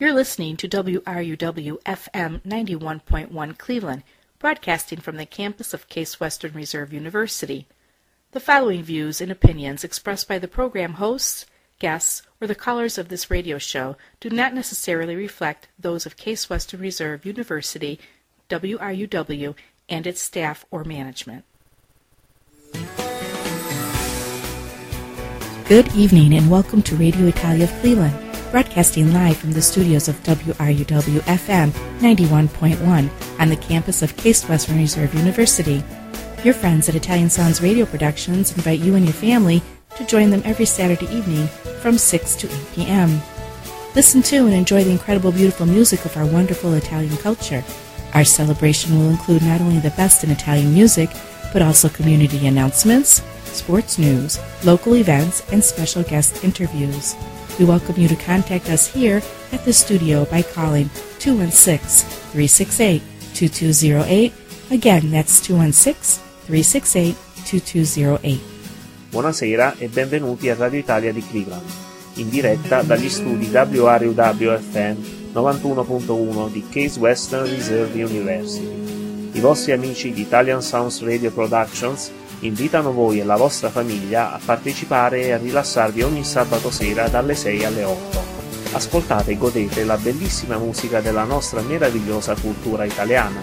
You're listening to WRUW FM 91.1 Cleveland, broadcasting from the campus of Case Western Reserve University. The following views and opinions expressed by the program hosts, guests, or the callers of this radio show do not necessarily reflect those of Case Western Reserve University, WRUW, and its staff or management. Good evening and welcome to Radio Italia of Cleveland, broadcasting live from the studios of WRUW FM 91.1 on the campus of Case Western Reserve University. Your friends at Italian Sounds Radio Productions invite you and your family to join them every Saturday evening from 6 to 8 p.m. Listen to and enjoy the incredible, beautiful music of our wonderful Italian culture. Our celebration will include not only the best in Italian music, but also community announcements, sports news, local events, and special guest interviews. We welcome you to contact us here at the studio by calling 216 368 2208. Again, that's 216 368 2208. Buonasera e benvenuti a Radio Italia di Cleveland, in diretta dagli studi WRUW-FM 91.1 di Case Western Reserve University. I vostri amici di Italian Sounds Radio Productions invitano voi e la vostra famiglia a partecipare e a rilassarvi ogni sabato sera dalle 6 alle 8. Ascoltate e godete la bellissima musica della nostra meravigliosa cultura italiana.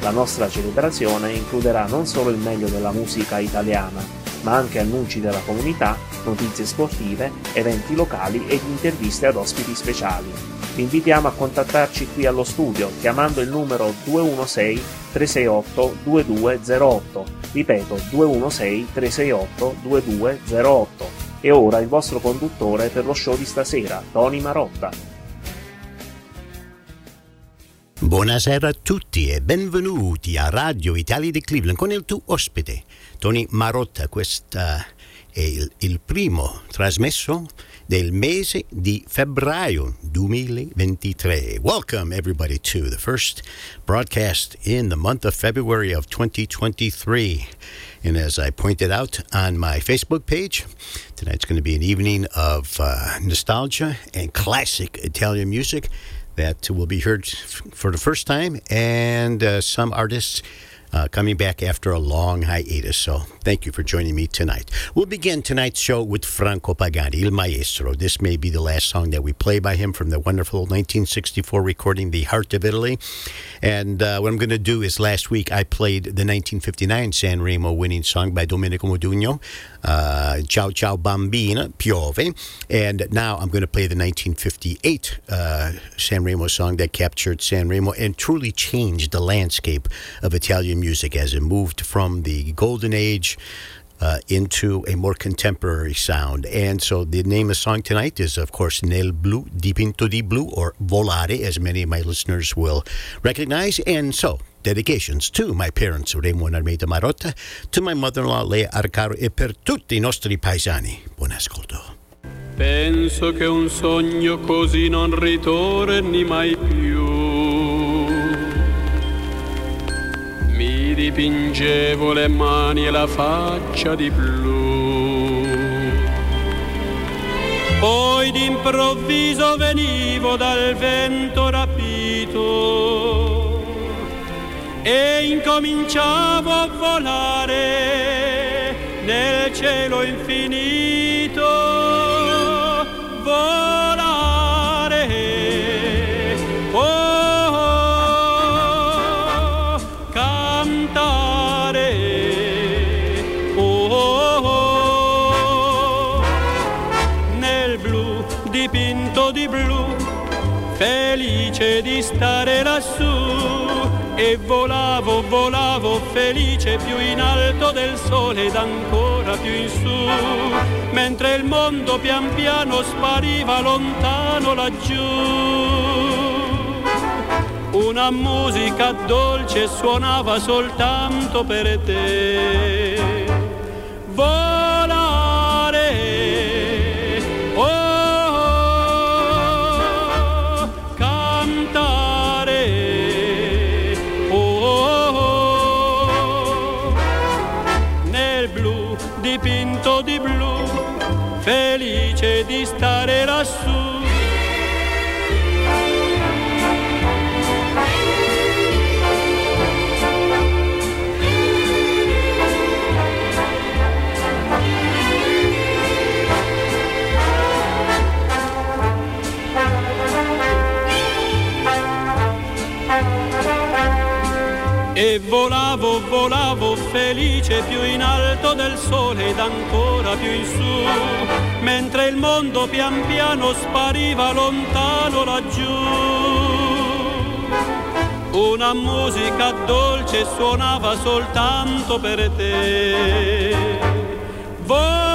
La nostra celebrazione includerà non solo il meglio della musica italiana, ma anche annunci della comunità, notizie sportive, eventi locali ed interviste ad ospiti speciali. Vi invitiamo a contattarci qui allo studio chiamando il numero 216 368 2208 ripeto 216 368 2208 e ora il vostro conduttore per lo show di stasera, Tony Marotta. Buonasera a tutti e benvenuti a Radio Italia di Cleveland con il tuo ospite, Tony Marotta. Questo è il, il primo trasmesso del mese di febbraio 2023. Welcome everybody to the first broadcast in the month of February of 2023. And as I pointed out on my Facebook page, tonight's going to be an evening of uh, nostalgia and classic Italian music that will be heard f- for the first time, and uh, some artists uh, coming back after a long hiatus. So thank you for joining me tonight. We'll begin tonight's show with Franco Pagani, Il Maestro. This may be the last song that we play by him from the wonderful 1964 recording, The Heart of Italy. And uh, what I'm going to do is last week I played the 1959 Sanremo winning song by Domenico Modugno, uh, Ciao Ciao Bambina, Piove. And now I'm going to play the 1958 uh, Sanremo song that captured Sanremo and truly changed the landscape of Italian music as it moved from the golden age uh, into a more contemporary sound. And so the name of the song tonight is, of course, Nel Blu, Dipinto di Blu, or Volare, as many of my listeners will recognize. And so, dedications to my parents, Raymond Armeda Marotta, to my mother-in-law, Lea Arcaro, e per tutti i nostri paesani. Buon ascolto. Penso che un sogno così non ritorni mai più. Dipingevo le mani e la faccia di blu. Poi d'improvviso venivo dal vento rapito e incominciavo a volare nel cielo infinito. Felice di stare lassù. E volavo, volavo felice più in alto del sole ed ancora più in su, mentre il mondo pian piano spariva lontano laggiù. Una musica dolce suonava soltanto per te. di blu, felice di stare lassù. e volavo, volavo felice più in alto del sole ed ancora più in su, mentre il mondo pian piano spariva lontano laggiù. Una musica dolce suonava soltanto per te. Volare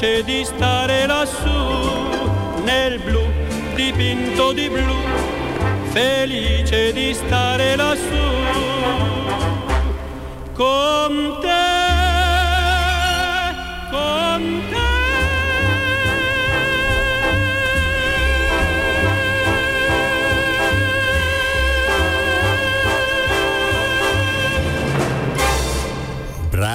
felice di stare lassù nel blu dipinto di blu, felice di stare lassù. Con te,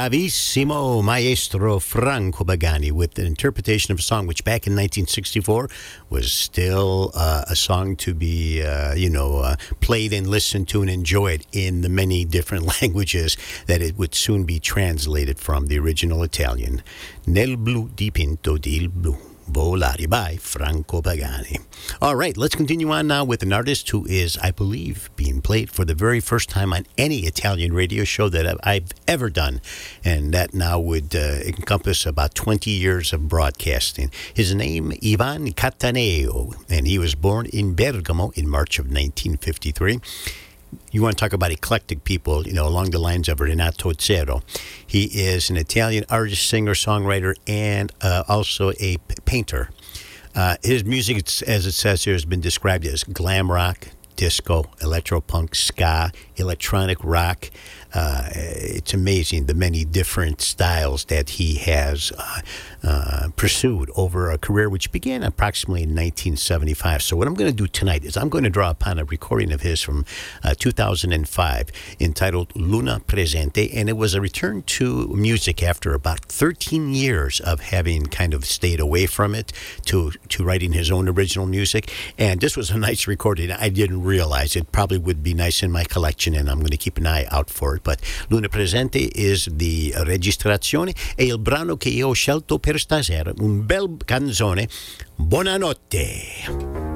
Bravissimo maestro Franco Pagani with an interpretation of a song which back in 1964 was still uh, a song to be, uh, you know, uh, played and listened to and enjoyed in the many different languages that it would soon be translated from the original Italian. Nel blu dipinto di blu. Volare by Franco Pagani. All right, let's continue on now with an artist who is, I believe, being played for the very first time on any Italian radio show that I've ever done. And that now would uh, encompass about 20 years of broadcasting. His name, Ivan Cattaneo, and he was born in Bergamo in March of 1953 you want to talk about eclectic people, you know, along the lines of Renato Zero. He is an Italian artist, singer, songwriter, and uh, also a p- painter. Uh, his music, as it says here, has been described as glam rock, disco, electropunk, ska, electronic rock, uh, it's amazing the many different styles that he has uh, uh, pursued over a career which began approximately in 1975. So, what I'm going to do tonight is I'm going to draw upon a recording of his from uh, 2005 entitled Luna Presente, and it was a return to music after about 13 years of having kind of stayed away from it to, to writing his own original music. And this was a nice recording. I didn't realize it probably would be nice in my collection, and I'm going to keep an eye out for it. but Luna Presente is the registrazione e il brano che io ho scelto per stasera, un bel canzone, Buonanotte.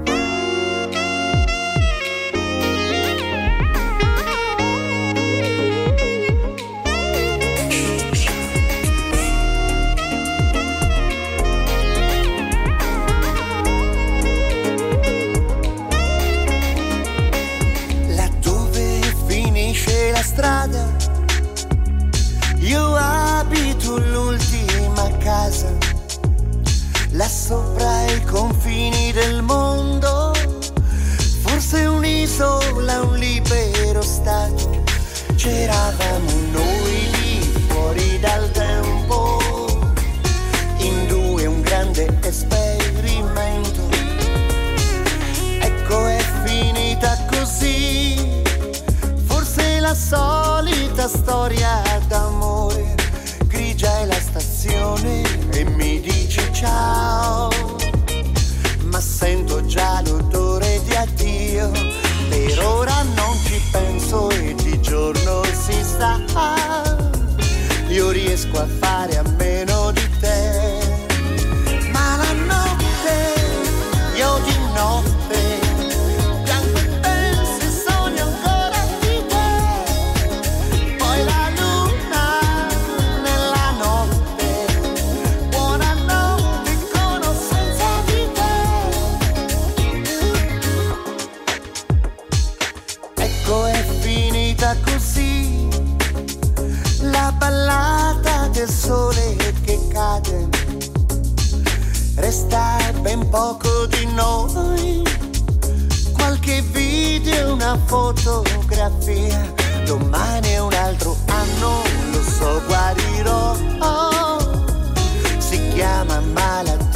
Là sopra i confini del mondo, forse un'isola, un libero stato, c'eravamo noi lì fuori dal tempo, in due un grande esperimento, ecco è finita così. La solita storia d'amore, stazione e mi dici ciao, ma sento già l'odore di addio, per ora non ci penso e di giorno si sta, io riesco a fare a meno ben poco di noi, qualche video, una fotografia, domani è un altro anno, lo so, guarirò, si chiama malattia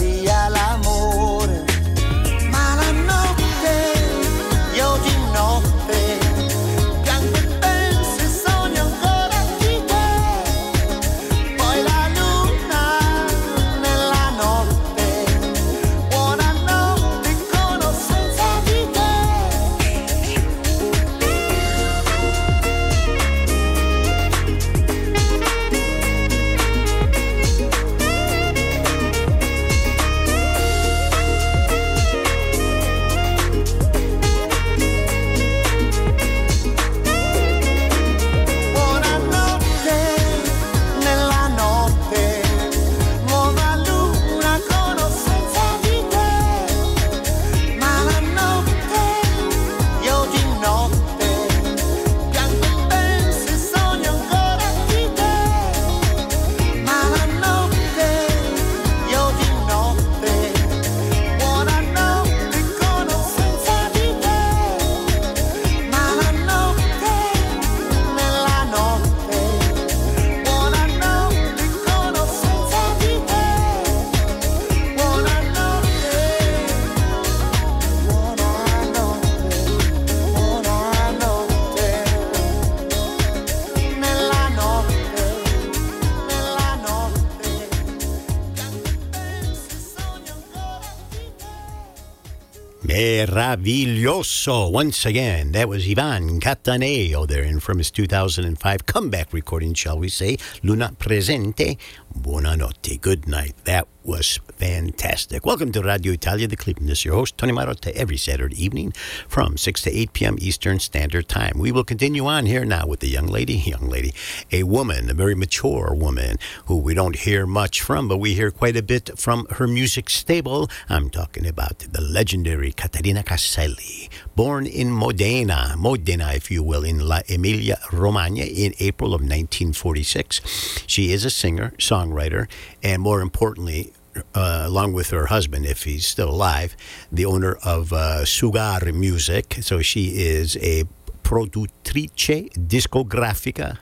Meraviglioso. Once again, that was Ivan Cattaneo there in from his 2005 comeback recording, shall we say, Luna Presente. Buonanotte. Good night. That was fantastic. Welcome to Radio Italia, the Cleveland. This is your host, Tony Marotta, every Saturday evening from 6 to 8 p.m. Eastern Standard Time. We will continue on here now with the young lady, young lady, a woman, a very mature woman who we don't hear much from, but we hear quite a bit from her music stable. I'm talking about the legendary Caterina Caselli, born in Modena, Modena, if you will, in La Emilia Romagna in April of 1946. She is a singer, songwriter, and more importantly, uh, along with her husband, if he's still alive, the owner of uh, Sugar Music. So she is a produttrice discografica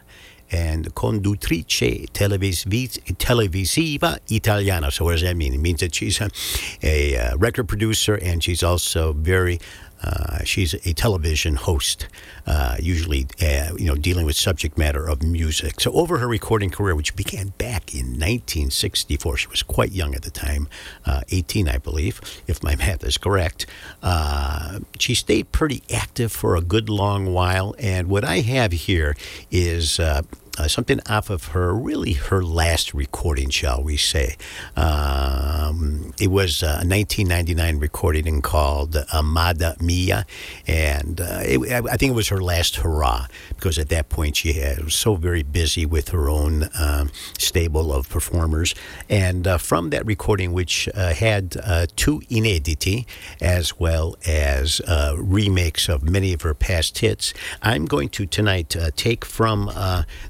and conduttrice televisiva italiana. So what does that mean? It means that she's a, a uh, record producer and she's also very uh, she's a television host, uh, usually uh, you know dealing with subject matter of music. So over her recording career, which began back in 1964, she was quite young at the time, uh, 18, I believe, if my math is correct. Uh, she stayed pretty active for a good long while, and what I have here is uh, something off of her, really her last recording, shall we say. Um, it was a 1999 recording called Amada Mia, and uh, it, I think it was her last hurrah because at that point she had, was so very busy with her own um, stable of performers. And uh, from that recording, which uh, had uh, two inediti as well as uh, remakes of many of her past hits, I'm going to tonight take from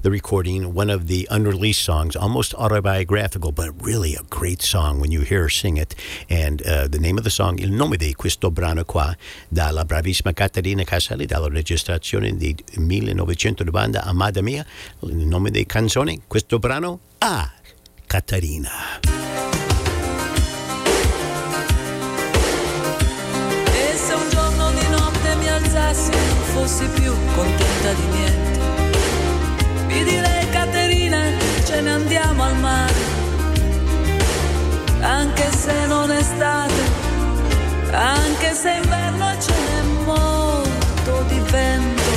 the recording, one of the unreleased songs, almost autobiographical, but really a great song when you hear her sing it. And uh, the name of the song, Il nome di questo brano qua, dalla bravissima Caterina Caselli, dalla registrazione di 1990, Amada Mia, il nome dei canzoni, questo brano, Ah, Caterina. Fossi più contenta di niente vi direi Caterina, ce ne andiamo al mare, anche se non è estate, anche se inverno ce n'è molto di vento.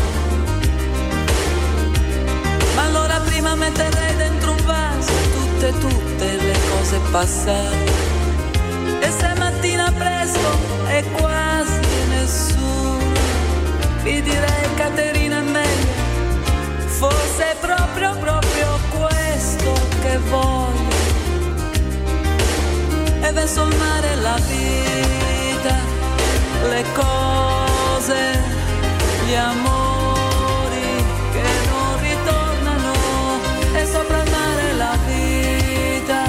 Ma allora prima metterei dentro un vaso tutte, tutte le cose passate. E se mattina presto è quasi nessuno, vi direi Caterina che voglio. E verso il mare la vita, le cose, gli amori che non ritornano. E sopra il mare la vita,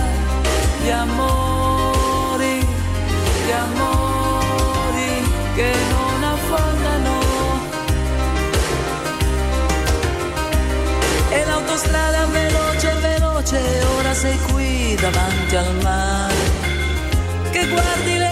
gli amori, gli amori che non affondano. E l'autostrada veloce, sei qui davanti al mare. Che guardi le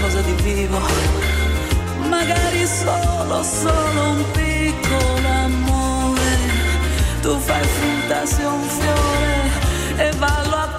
qualcosa di vivo, magari solo, solo un piccolo amore, tu fai finta sia un fiore e vallo a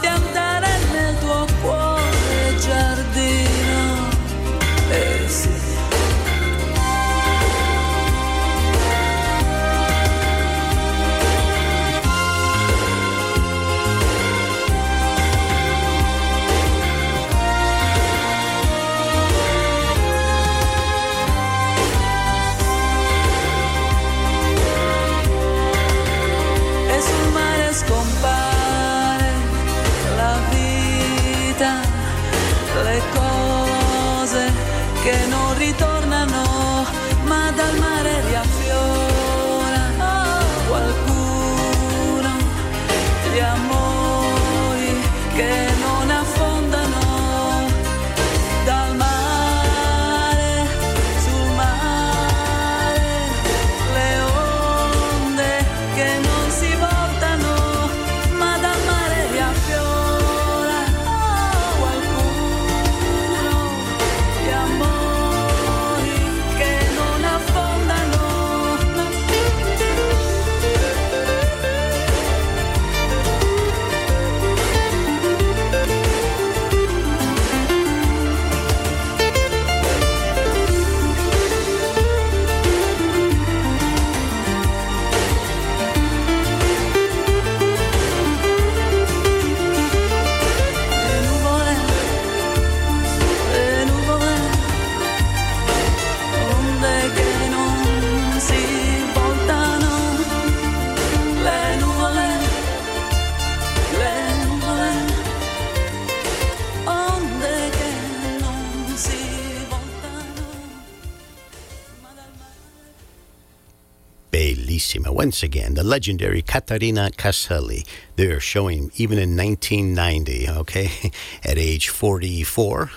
Once again, the legendary Caterina Caselli. They're showing even in 1990, okay, at age 44.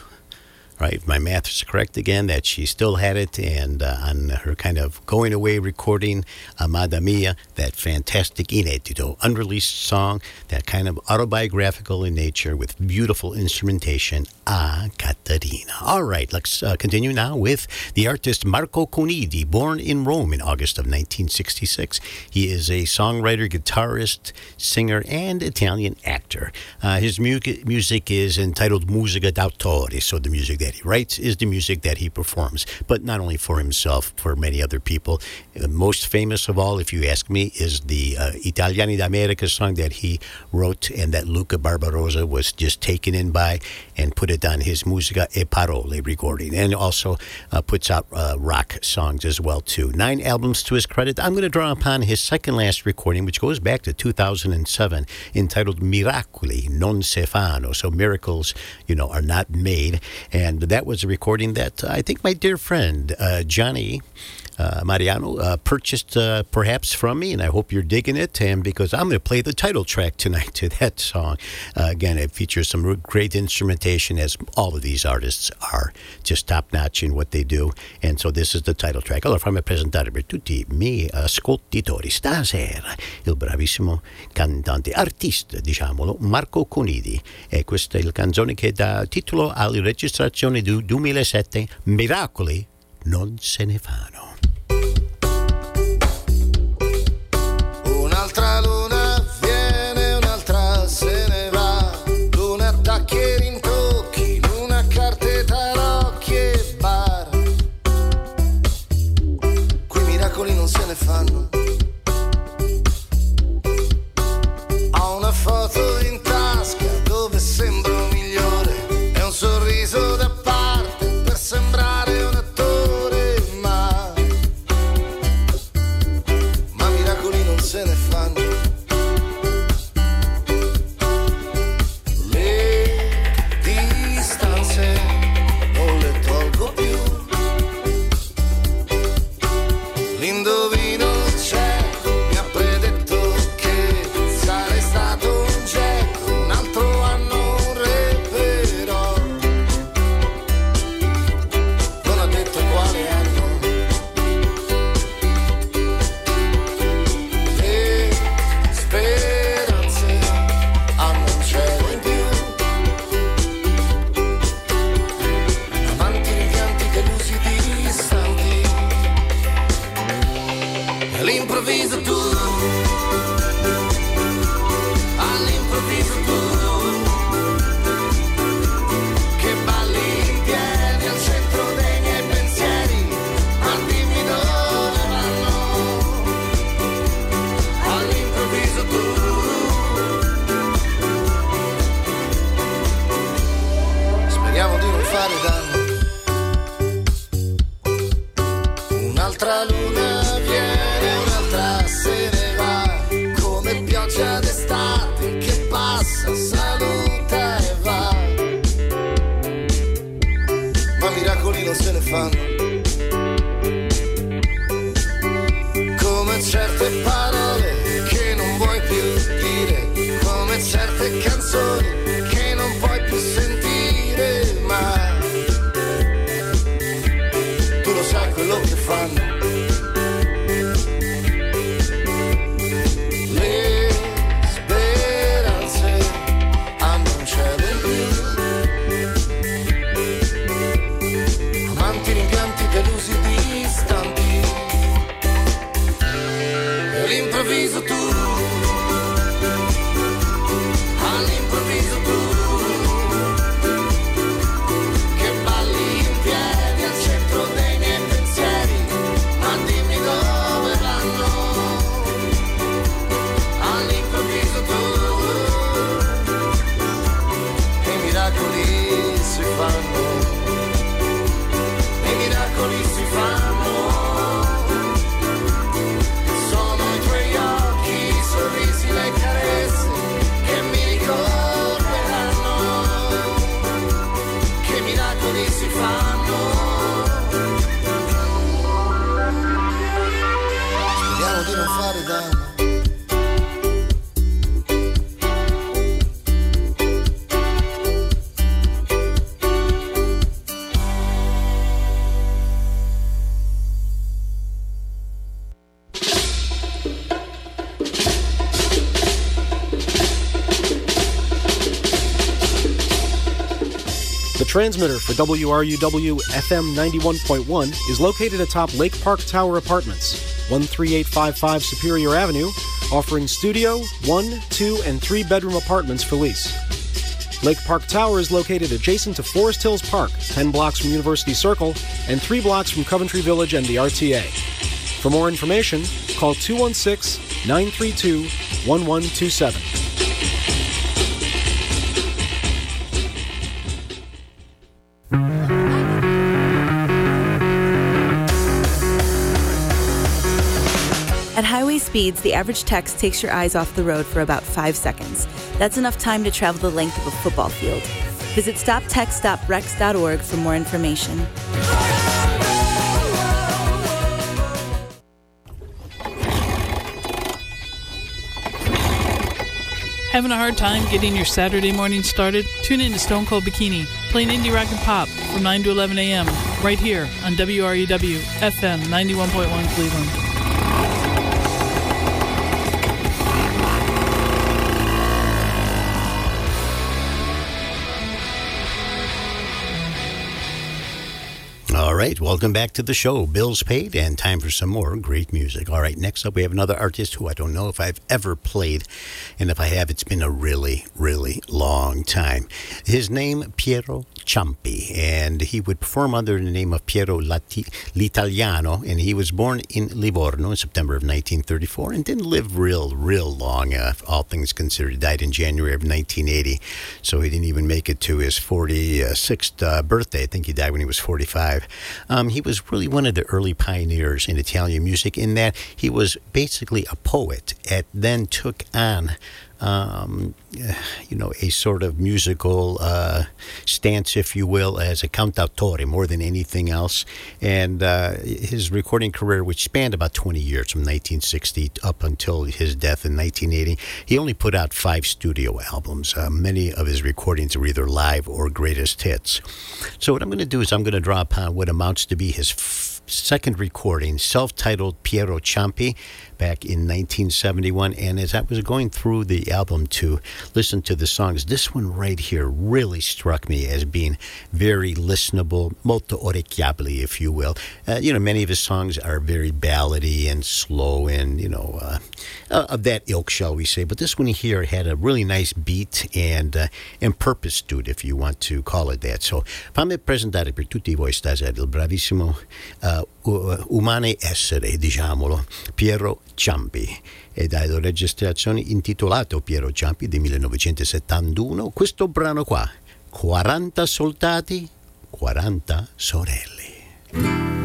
Right, if my math is correct again, that she still had it, and uh, on her kind of going away recording, Amada Mia, that fantastic inedito, unreleased song, that kind of autobiographical in nature with beautiful instrumentation, A Caterina. All right, let's uh, continue now with the artist Marco Conidi, born in Rome in August of 1966. He is a songwriter, guitarist, singer, and Italian actor. Uh, his mu- music is entitled Musica d'autore, so the music that he writes is the music that he performs, but not only for himself, for many other people. Uh, most famous of all, if you ask me, is the uh, Italiani d'America song that he wrote and that Luca Barbarossa was just taken in by and put it on his Musica e Parole recording, and also uh, puts out uh, rock songs as well too. Nine albums to his credit. I'm going to draw upon his second last recording, which goes back to 2007, entitled Miracoli non se fanno. So miracles, you know, are not made, and that was a recording that I think my dear friend uh, Johnny uh, Mariano uh, purchased uh, perhaps from me, and I hope you're digging it. And because I'm going to play the title track tonight to that song. Uh, again, it features some great instrumentation, as all of these artists are just top notch in what they do. And so this is the title track. Allora, fammi presentare per tutti i miei ascoltatori stasera il bravissimo cantante, artista, diciamolo, Marco Conidi. E questa è la canzone che dà titolo alla registrazione del 2007, Miracoli non se ne fanno. Transmitter for WRUW FM 91.1 is located atop Lake Park Tower Apartments, 13855 Superior Avenue, offering studio, one, two, and three bedroom apartments for lease. Lake Park Tower is located adjacent to Forest Hills Park, 10 blocks from University Circle, and 3 blocks from Coventry Village and the RTA. For more information, call 216 932 1127. Speeds, the average text takes your eyes off the road for about five seconds. That's enough time to travel the length of a football field. Visit stoptextsstopwrecks.org for more information. Having a hard time getting your Saturday morning started? Tune in to Stone Cold Bikini, playing indie rock and pop from 9 to 11 a.m. right here on WRUW FM 91.1 Cleveland. Right, welcome back to the show. Bills paid, and time for some more great music. All right, next up we have another artist who I don't know if I've ever played, and if I have, it's been a really, really long time. His name Piero Ciampi, and he would perform under the name of Piero Lati- L'Italiano, and he was born in Livorno in September of 1934, and didn't live real, real long. Uh, all things considered, he died in January of 1980, so he didn't even make it to his 46th uh, birthday. I think he died when he was 45. Um, he was really one of the early pioneers in Italian music in that he was basically a poet and then took on um, you know, a sort of musical uh, stance, if you will, as a cantautore more than anything else. And uh, his recording career, which spanned about 20 years from 1960 up until his death in 1980, he only put out five studio albums. Uh, many of his recordings are either live or greatest hits. So, what I'm going to do is I'm going to draw upon what amounts to be his f- second recording, self titled Piero Ciampi, back in 1971. And as I was going through the album to listen to the songs, this one right here really struck me as being very listenable, molto orecchiabili, if you will. Uh, you know, many of his songs are very ballady and slow and, you know, uh, of that ilk, shall we say. But this one here had a really nice beat and, uh, and purpose to it, if you want to call it that. So, fammi presentare per tutti voi stasera il bravissimo uh, Umane Essere, diciamolo, Piero Ciampi. E dalle registrazioni intitolato Piero Ciampi del 1971 questo brano qua 40 soldati 40 sorelle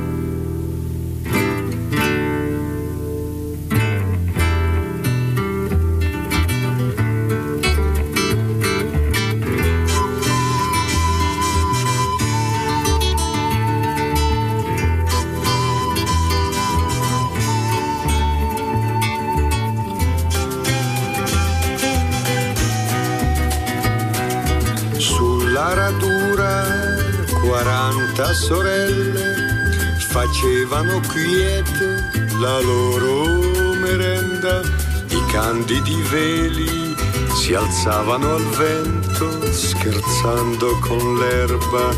facevano quiete la loro merenda, i candidi veli si alzavano al vento scherzando con l'erba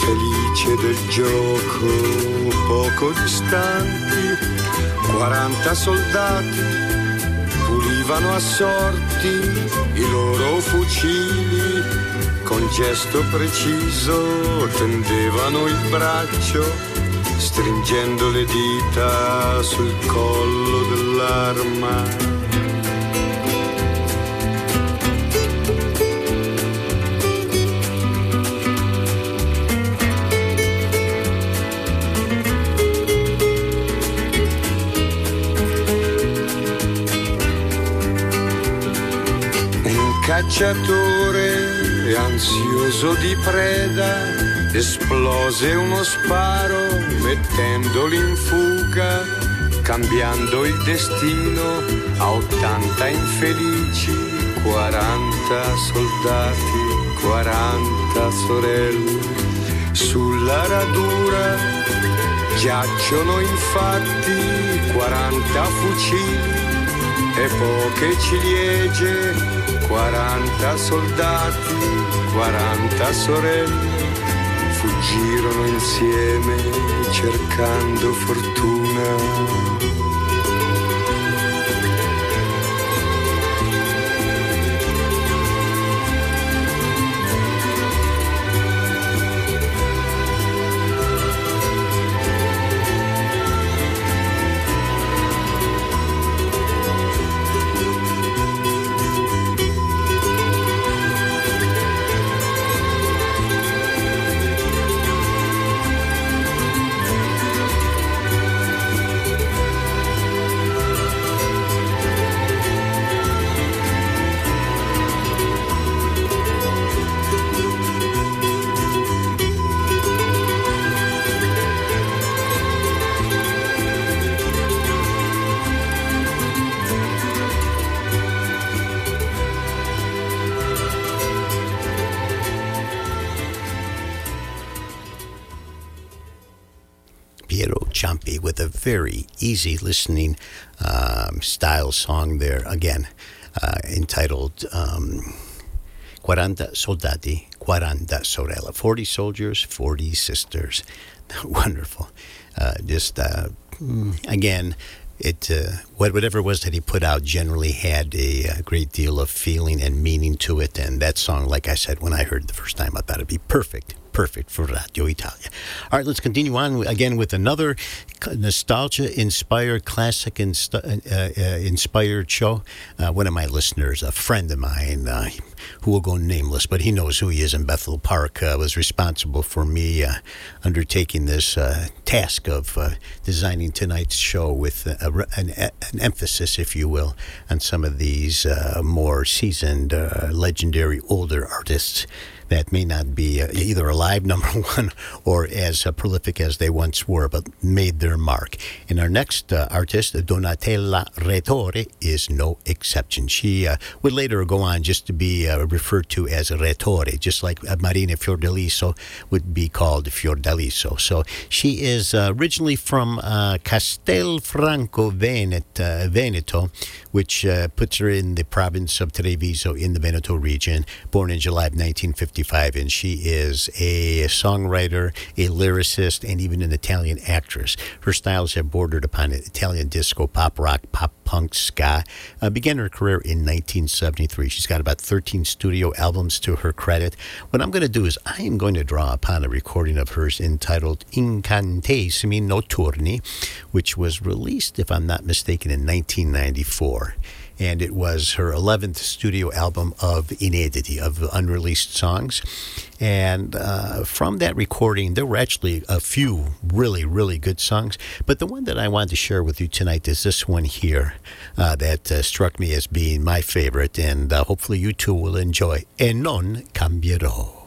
felice del gioco. Poco distanti 40 soldati pulivano assorti i loro fucili, con gesto preciso tendevano il braccio, stringendo le dita sul collo dell'arma. cacciatore ansioso di preda esplose uno sparo mettendoli in fuga cambiando il destino a 80 infelici 40 soldati 40 sorelle. Sulla radura giacciono infatti 40 fucili e poche ciliegie 40 soldati, 40 sorelle fuggirono insieme cercando fortuna. Easy listening um, style song there, again, uh, entitled um, Quaranta Soldati, Quaranta Sorella. 40 soldiers, 40 sisters. Wonderful. Uh, just, uh, mm, again, it uh, whatever it was that he put out generally had a, a, great deal of feeling and meaning to it. And that song, like I said, when I heard it the first time, I thought it'd be perfect perfect for Radio Italia. All right, let's continue on again with another nostalgia inspired, classic inst- uh, uh, inspired show. Uh, one of my listeners, a friend of mine, uh, who will go nameless, but he knows who he is in Bethel Park, uh, was responsible for me uh, undertaking this task of designing tonight's show with a, an, an, emphasis, if you will, on some of these more seasoned, legendary older artists that may not be uh, either alive, number one, or as uh, prolific as they once were, but made their mark. And our next uh, artist, Donatella Rettore, is no exception. She uh, would later go on just to be referred to as Rettore, just like Marina Fiordaliso would be called Fiordaliso. So she is originally from Castelfranco Veneto, Which uh, puts her in the province of Treviso in the Veneto region, born in July of 1955. and she is a songwriter, a lyricist, and even an Italian actress. Her styles have bordered upon Italian disco, pop rock, pop punk, ska. Uh, began her career in 1973. She's got about 13 studio albums to her credit. What I'm going to do is I am going to draw upon a recording of hers entitled Incantesimi Notturni, which was released, if I'm not mistaken, in 1994 and it was her 11th studio album of inediti, of unreleased songs. And uh, from that recording, there were actually a few really, really good songs. But the one that I wanted to share with you tonight is this one here uh, that uh, struck me as being my favorite, and uh, hopefully you too will enjoy. E non cambierò.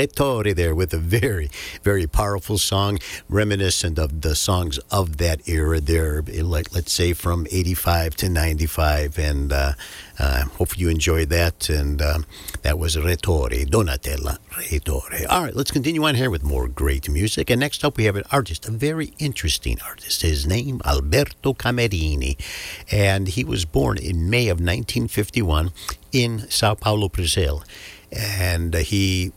Rettore there with a very, very powerful song, reminiscent of the songs of that era there, like let's say from 85 to 95. And uh, uh, hopefully you enjoyed that. And um, that was Rettore, Donatella Rettore. All right, let's continue on here with more great music. And next up, we have an artist, a very interesting artist. His name, Alberto Camerini. And he was born in May of 1951 in Sao Paulo, Brazil and he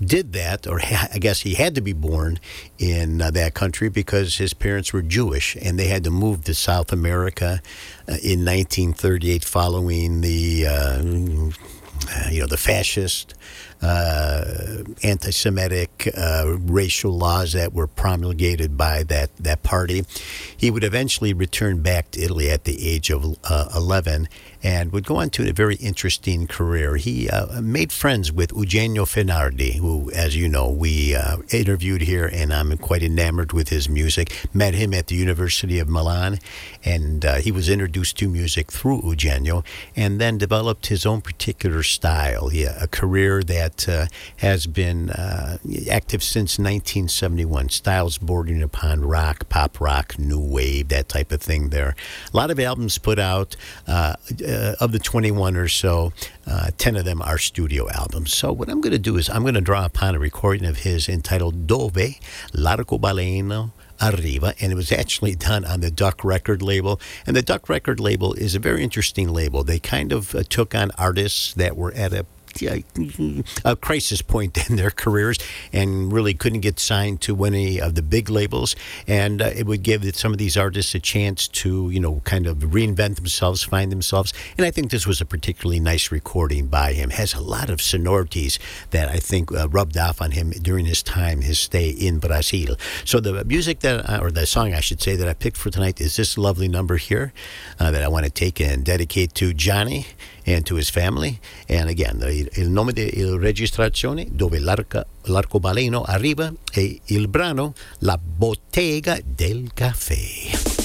did that, or I guess he had to be born in uh, that country because his parents were Jewish and they had to move to South America uh, in 1938 following the. Uh, you know the fascist, uh, anti-Semitic, uh, racial laws that were promulgated by that that party. He would eventually return back to Italy at the age of uh, 11 and would go on to a very interesting career. He uh, made friends with Eugenio Finardi, who, as you know, we uh, interviewed here, and I'm quite enamored with his music. Met him at the University of Milan, and uh, he was introduced to music through Eugenio, and then developed his own particular style. He, a career that uh, has been uh, active since 1971. Styles bordering upon rock, pop rock, new wave, that type of thing. There, a lot of albums put out. Uh, uh, of the 21 or so, uh, 10 of them are studio albums. So, what I'm going to do is I'm going to draw upon a recording of his entitled Dove L'arcobaleno Arriva, and it was actually done on the Duck Record label. And the Duck Record label is a very interesting label. They kind of uh, took on artists that were at a a crisis point in their careers and really couldn't get signed to any of the big labels. And uh, it would give some of these artists a chance to, you know, kind of reinvent themselves, find themselves. And I think this was a particularly nice recording by him. Has a lot of sonorities that I think uh, rubbed off on him during his time, his stay in Brazil. So the music that, uh, or the song I should say, that I picked for tonight is this lovely number here uh, that I want to take and dedicate to Johnny and to his family. And again, il, il nome della registrazione dove l'arca, l'arcobaleno arriva è il brano La bottega del caffè.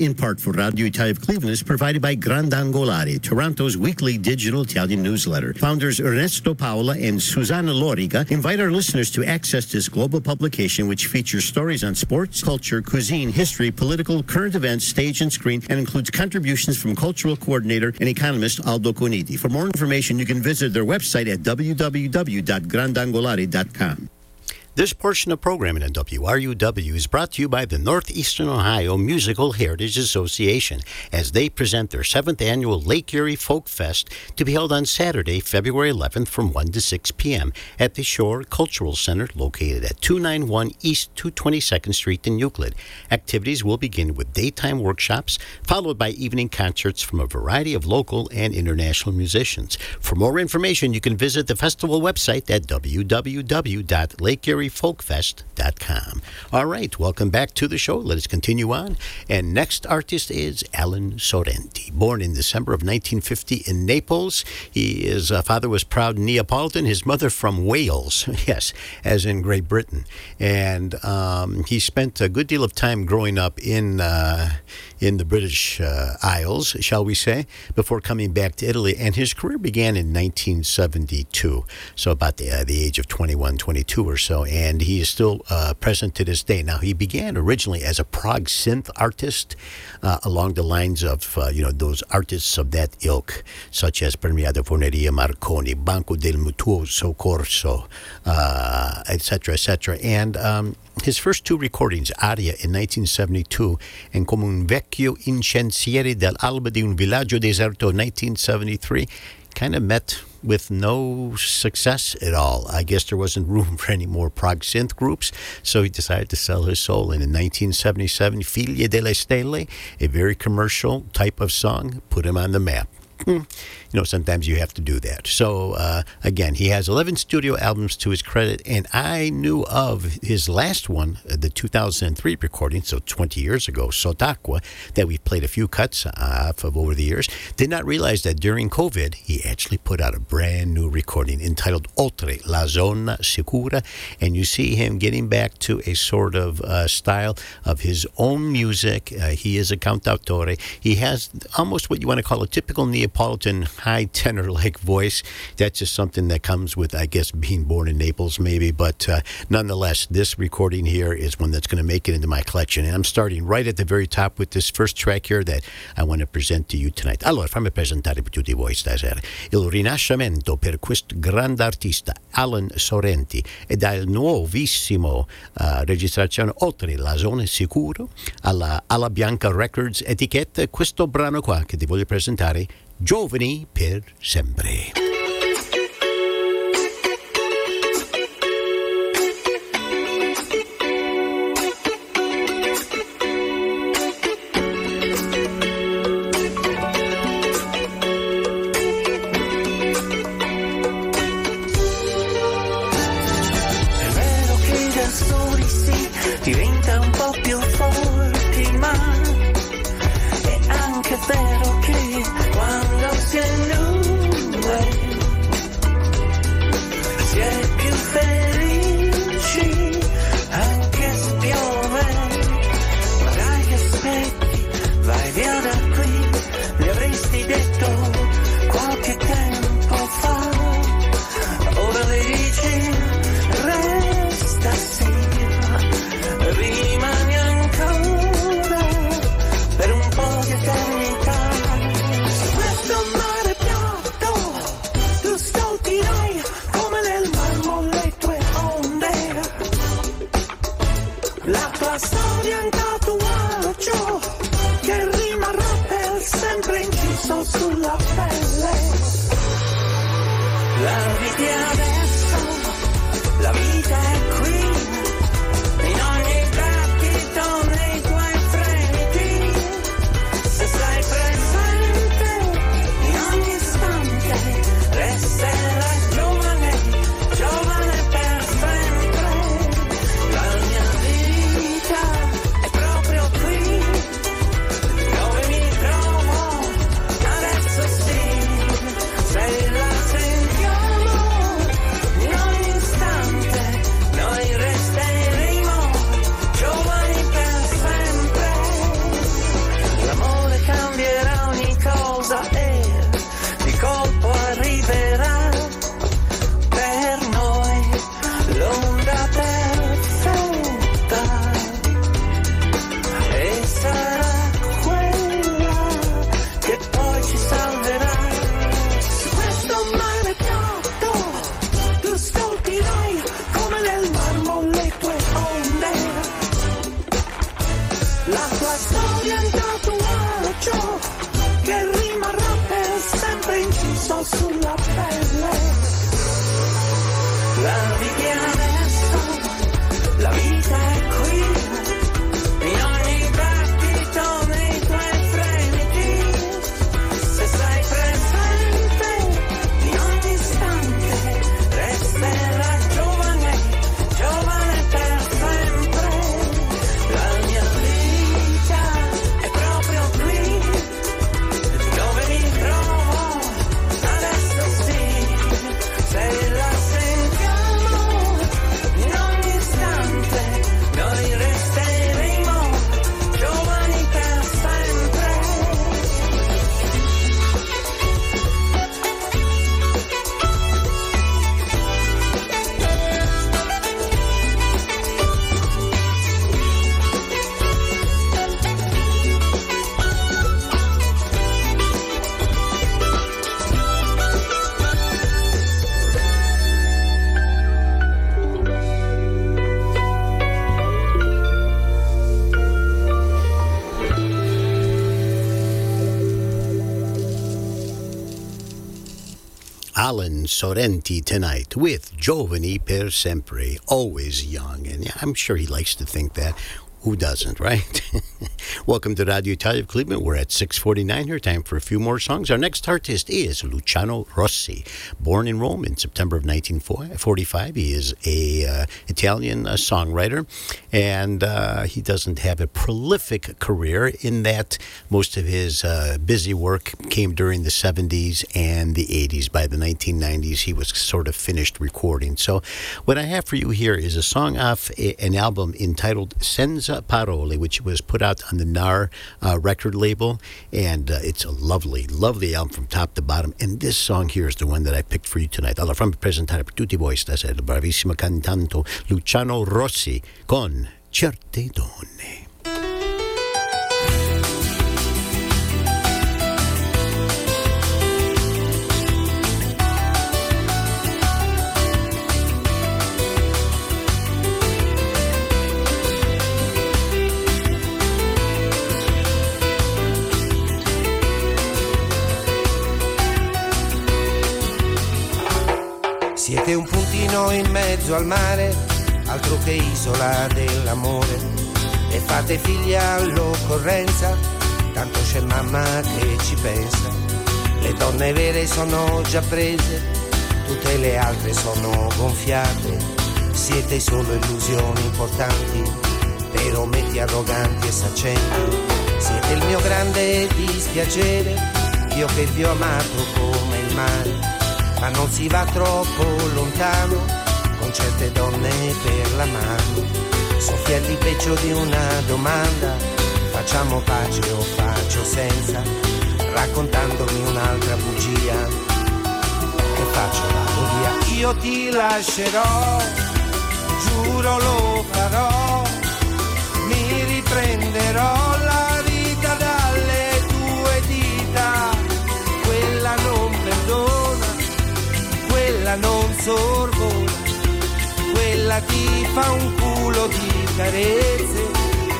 In part for Radio Italia of Cleveland is provided by Grandangolari, Toronto's weekly digital Italian newsletter. Founders Ernesto Paola and Susanna Loriga invite our listeners to access this global publication which features stories on sports, culture, cuisine, history, political, current events, stage and screen, and includes contributions from cultural coordinator and economist Aldo Coniti. For more information, you can visit their website at www.grandangolari.com. This portion of programming on WRUW is brought to you by the Northeastern Ohio Musical Heritage Association as they present their seventh annual Lake Erie Folk Fest to be held on Saturday, February 11th from 1 to 6 p.m. at the Shore Cultural Center located at 291 East 222nd Street in Euclid. Activities will begin with daytime workshops followed by evening concerts from a variety of local and international musicians. For more information, you can visit the festival website at www.lakeeriefolkfest.com. All right, welcome back to the show. Let us continue on. And next artist is Alan Sorrenti. Born in December of 1950 in Naples, he, his uh, father was proud Neapolitan, his mother from Wales, yes, as in Great Britain. And um, he spent a good deal of time growing up in, uh, in the British uh, Isles, shall we say, before coming back to Italy. And his career began in 1972, so about the, uh, the age of 21, 22 or so. And he is still uh, present to this day. Now, he began originally as a prog synth artist uh, along the lines of, uh, you know, those artists of that ilk, such as Premiata Forneria Marconi, Banco del Mutuo Soccorso, etc., etc. And um, his first two recordings, Aria in 1972 and Come un vecchio incensiere dell'alba di un villaggio deserto 1973, kind of met with no success at all. I guess there wasn't room for any more prog synth groups, so he decided to sell his soul. And in 1977, Figlie delle Stelle, a very commercial type of song, put him on the map. Hmm. You know, sometimes you have to do that. So, uh, again, he has 11 studio albums to his credit, and I knew of his last one, uh, the 2003 recording, so 20 years ago, Sott'acqua, that we've played a few cuts off of over the years. Did not realize that during COVID, he actually put out a brand new recording entitled Oltre la Zona Sicura, and you see him getting back to a sort of uh, style of his own music. Uh, he is a cantautore. He has almost what you want to call a typical Neapolitan high tenor like voice. That's just something that comes with, I guess, being born in Naples, maybe. But uh, nonetheless, this recording here is one that's going to make it into my collection. And I'm starting right at the very top with this first track here that I want to present to you tonight. Allora, fammi presentare per tutti voi stasera il rinascimento per questo grande artista, Alan Sorrenti, e dal nuovissimo uh, registrazione Oltre la zona sicuro alla Alla Bianca Records etichetta, questo brano qua che ti voglio presentare Giovani per sempre. Alan Sorrenti tonight with Giovani per sempre, always young. And I'm sure he likes to think that. Who doesn't, right? Welcome to Radio Italia of Cleveland. We're at 649 here. Time for a few more songs. Our next artist is Luciano Rossi. Born in Rome in September of 1945. He is a uh, Italian uh, songwriter, and uh, he doesn't have a prolific career in that most of his uh, busy work came during the 70s and the 80s. By the 1990s, he was sort of finished recording. So, what I have for you here is a song off a, an album entitled Senza Parole, which was put out on the NAR uh, record label. And uh, it's a lovely, lovely album from top to bottom. And this song here is the one that I picked for you tonight. Allora, fammi presentare per tutti voi stasera il bravissimo cantante Luciano Rossi con Certe Donne. Siete un puntino in mezzo al mare, altro che isola dell'amore. E fate figli all'occorrenza, tanto c'è mamma che ci pensa. Le donne vere sono già prese, tutte le altre sono gonfiate. Siete solo illusioni importanti, per ometti arroganti e saccenti. Siete il mio grande dispiacere, io che vi ho amato come il mare ma non si va troppo lontano con certe donne per la mano. Soffia di peggio di una domanda, facciamo pace o faccio senza, raccontandomi un'altra bugia. Che faccio vado via? Io ti lascerò, giuro lo farò, mi riprenderò sorvola, quella ti fa un culo di carezze,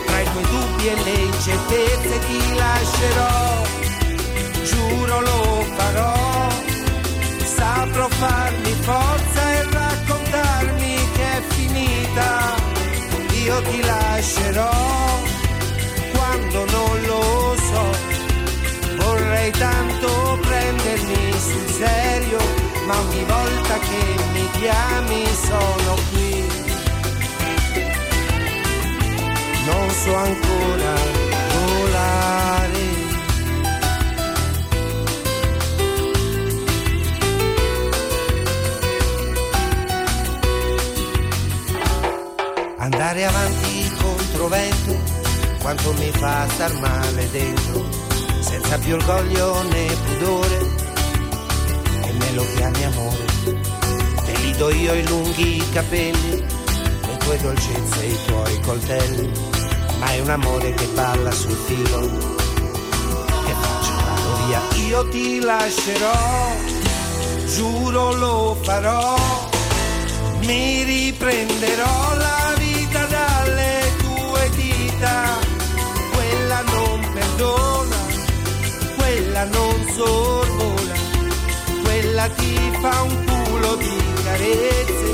tra i tuoi dubbi e le incertezze ti lascerò, giuro lo farò, saprò farmi forza e raccontarmi che è finita, io ti lascerò quando non lo so, vorrei tanto prendermi sul serio ma ogni volta che mi chiami sono qui. Non so ancora volare. Andare avanti contro vento, quanto mi fa star male dentro, senza più orgoglio né pudore me lo chiami amore. Te li do io i lunghi capelli, le tue dolcezze e i tuoi coltelli, ma è un amore che balla sul filo. Che faccio vado via, io ti lascerò, giuro lo farò, mi riprenderò la fa un culo di carezze,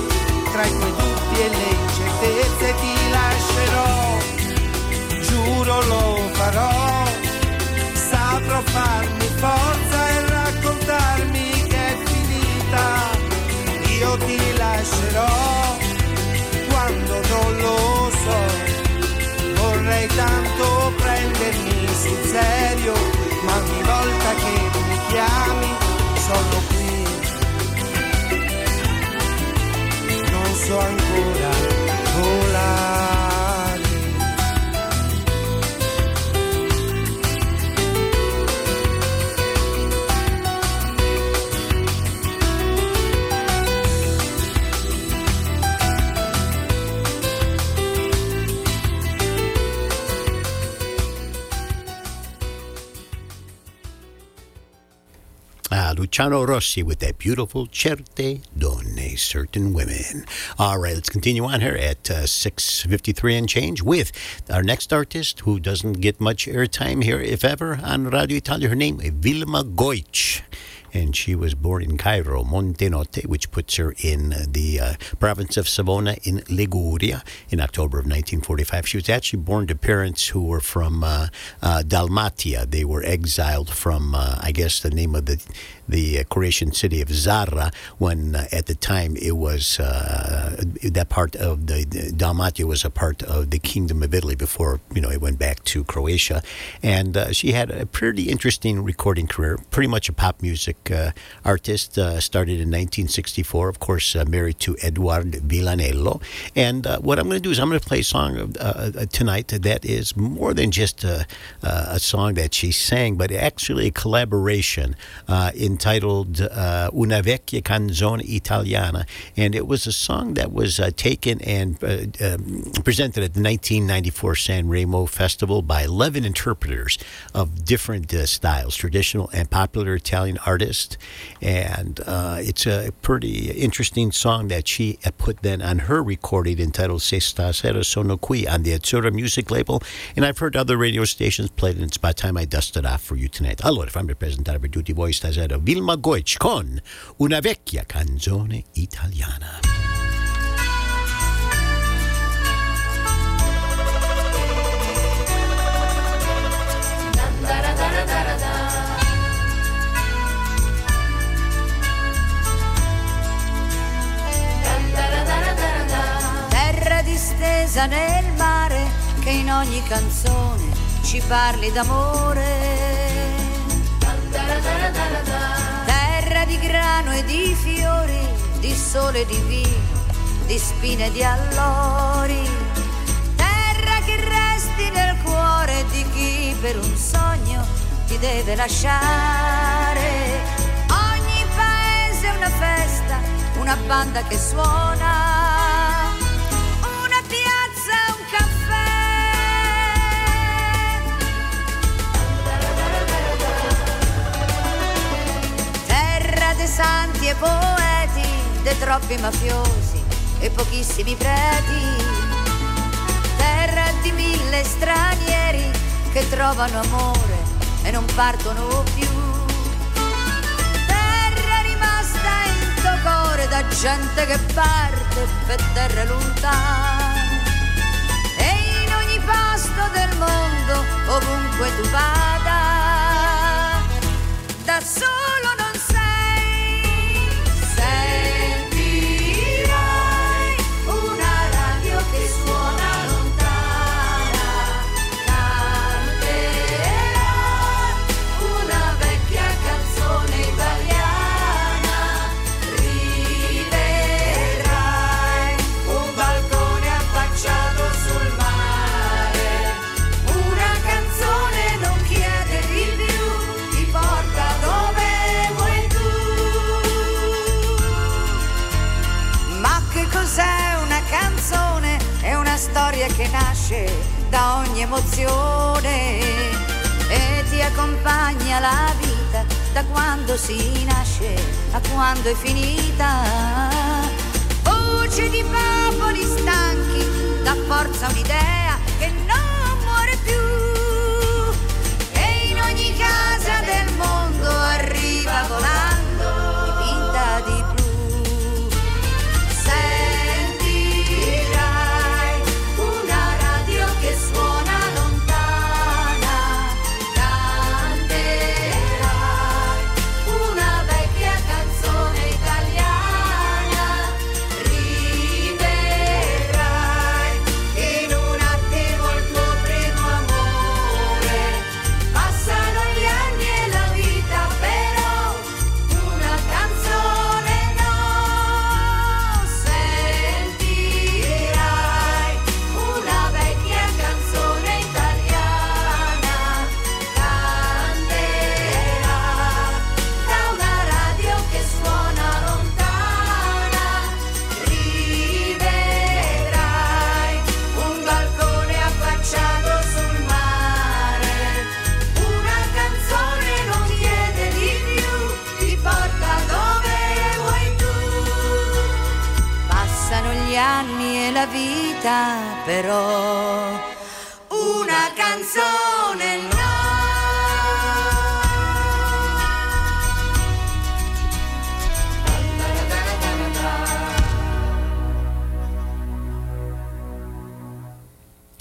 tra i tuoi dubbi e le incertezze ti lascerò, giuro lo farò, saprò farmi forza e raccontarmi che è finita, io ti lascerò quando non lo so, vorrei tanto prendermi sul serio, ma ogni volta che mi chiami sono qui. Non so ancora volare. Ah, Luciano Rossi with that beautiful Certe Donne, Certain Women. All right, let's continue on here at uh, 6.53 and change with our next artist who doesn't get much airtime here, if ever, on Radio Italia. Her name, is Vilma Goich. And she was born in Cairo, Montenotte, which puts her in uh, the uh, province of Savona in Liguria in October of 1945. She was actually born to parents who were from uh, uh, Dalmatia. They were exiled from, uh, I guess, the name of the the uh, Croatian city of Zara when uh, at the time it was uh, that part of the, the Dalmatia was a part of the Kingdom of Italy before you know it went back to Croatia, and uh, she had a pretty interesting recording career. Pretty much a pop music uh, artist. Started in 1964, of course, married to Eduard Vianello. And what I'm going to do is I'm going to play a song tonight that is more than just a, a song that she sang, but actually a collaboration uh, entitled uh, Una vecchia canzone italiana. And it was a song that was uh, taken and uh, um, presented at the 1994 San Remo Festival by 11 interpreters of different uh, styles, traditional and popular Italian artists. And uh, it's a pretty interesting song that she put then on her recording entitled Se stasera sono qui on the Azzurra music label. And I've heard other radio stations play it, and it's about time I dust it off for you tonight. Allora, fammi presentare per tutti voi stasera Vilma Goich con una vecchia canzone italiana. Terra distesa nel mare che in ogni canzone ci parli d'amore. Terra di grano e di fiori, di sole e di vino, di spine e di allori. Terra che resti nel cuore di chi per un sogno ti deve lasciare. Ogni paese è una festa, una banda che suona. Santi e poeti, dei troppi mafiosi e pochissimi preti. Terra di mille stranieri che trovano amore e non partono più. Terra rimasta in tuo cuore da gente che parte per terre lontane. E in ogni posto del mondo, ovunque tu vada, da solo da ogni emozione e ti accompagna la vita da quando si nasce a quando è finita. Voce di popoli stanchi, dà forza un'idea vita,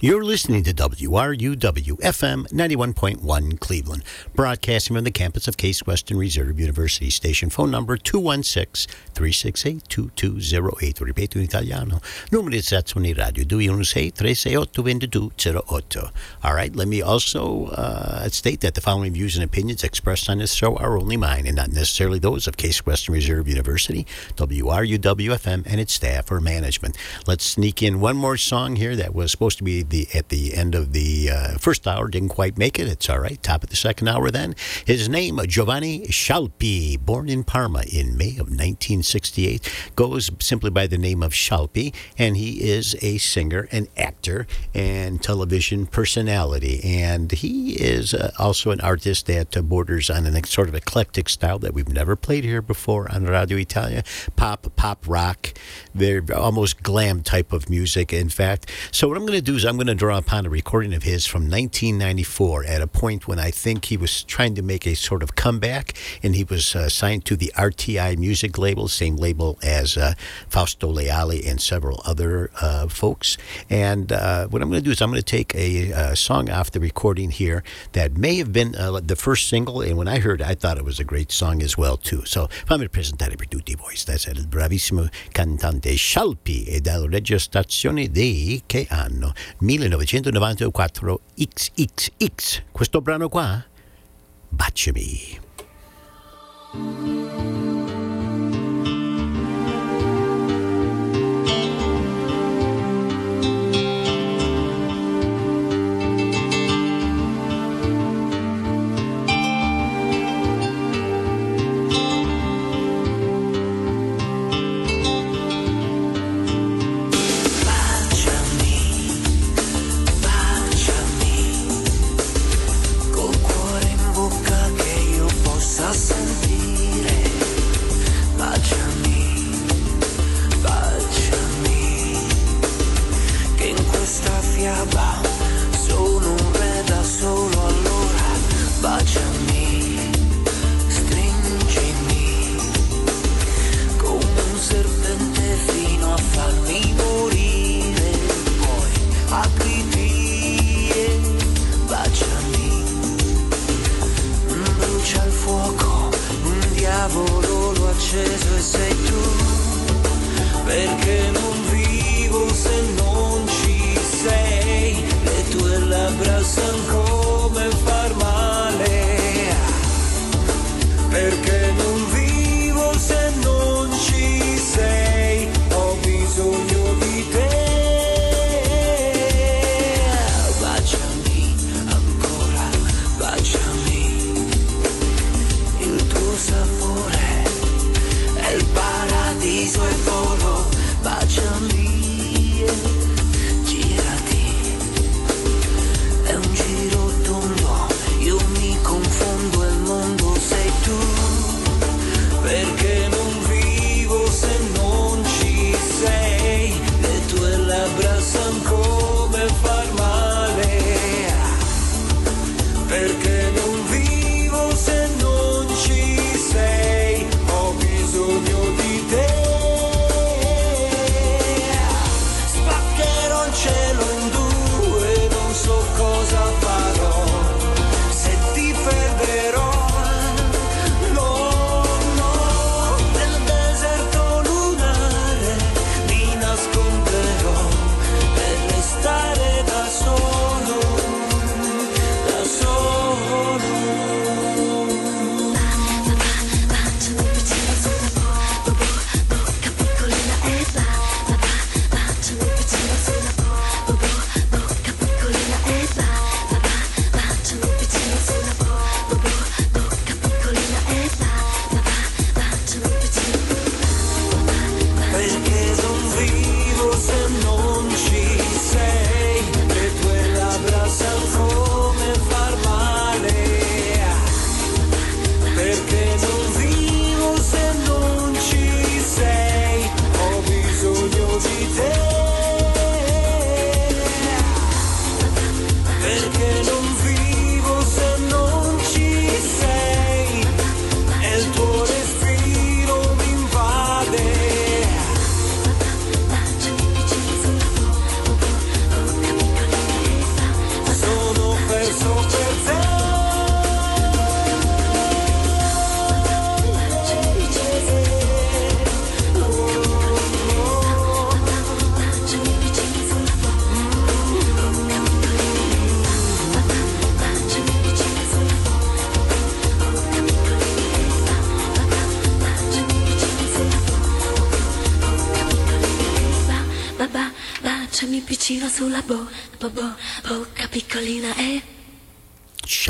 You're listening to WRUW FM 91.1 Cleveland, broadcasting from the campus of Case Western Reserve University. Station phone number 216-368-2208. Ripeto in italiano. Numerizzazione radio 216-368-2208. All right, let me also uh, state that the following views and opinions expressed on this show are only mine and not necessarily those of Case Western Reserve University, WRUW FM, and its staff or management. Let's sneak in one more song here that was supposed to be the at the end of the uh, first hour. Didn't quite make it. It's all right. Top of the second hour then. His name, Giovanni Scialpi, born in Parma in May of 1968, goes simply by the name of Scialpi, and he is a singer, an actor, and television personality. And he is uh, also an artist that uh, borders on an sort of eclectic style that we've never played here before on Radio Italia. Pop, pop rock, they're almost glam type of music, in fact. So what I'm going to do is I'm going to draw upon a recording of his from 1994 at a point when I think he was trying to make a sort of comeback, and he was uh, signed to the RTI music label, same label as uh, Fausto Leali and several other uh, folks. And uh, what I'm going to do is I'm going to take a, uh, song off the recording here that may have been uh, the first single, and when I heard it, I thought it was a great song as well too. So fammi presentare per tutti voi, stasera il bravissimo cantante Scialpi e dalla registrazione dei che anno 1994 XXX. Questo brano qua, Baciami.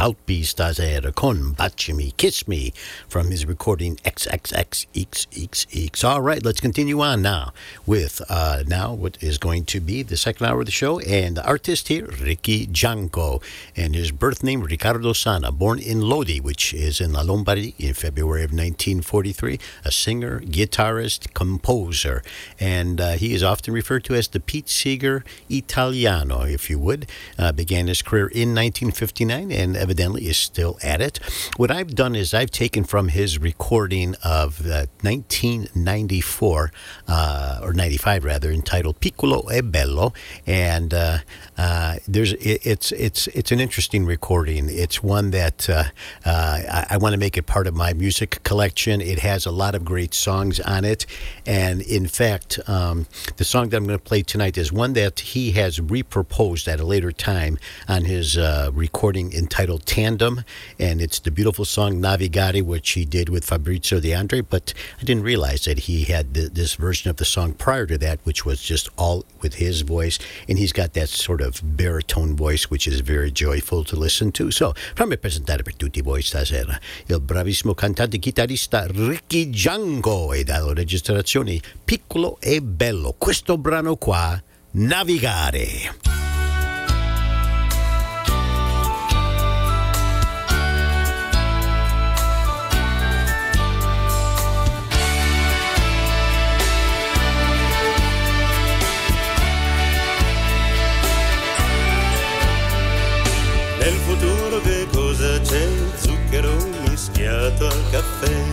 Shalpi Stazer con Baciami Kiss Me from his recording XXX All right, let's continue on now with uh, now what is going to be the second hour of the show and the artist here, Ricky Gianco, and his birth name, Riccardo Sanna, born in Lodi, which is in La Lombardy in February of 1943, a singer, guitarist, composer, and uh, he is often referred to as the Pete Seeger Italiano, if you would. Uh, began his career in 1959 and evidently is still at it. What I've done is I've taken from his recording of uh, 1994, uh, or 95 rather, entitled Piccolo e Bello, and uh, uh there's it, it's it's it's an interesting recording. It's one that uh, uh, I, I want to make it part of my music collection. It has a lot of great songs on it, and in fact, um, the song that I'm going to play tonight is one that he has reproposed at a later time on his recording entitled Tandem, and it's the beautiful song Navigare, which he did with Fabrizio De Andre. But I didn't realize that he had this version of the song prior to that, which was just all with his voice. And he's got that sort of baritone voice, which is very joyful to listen to. So, fammi presentare per tutti voi stasera il bravissimo cantante chitarrista Ricky Django e dalla registrazione Piccolo e Bello. Questo brano qua, Navigare. Mischiato al caffè.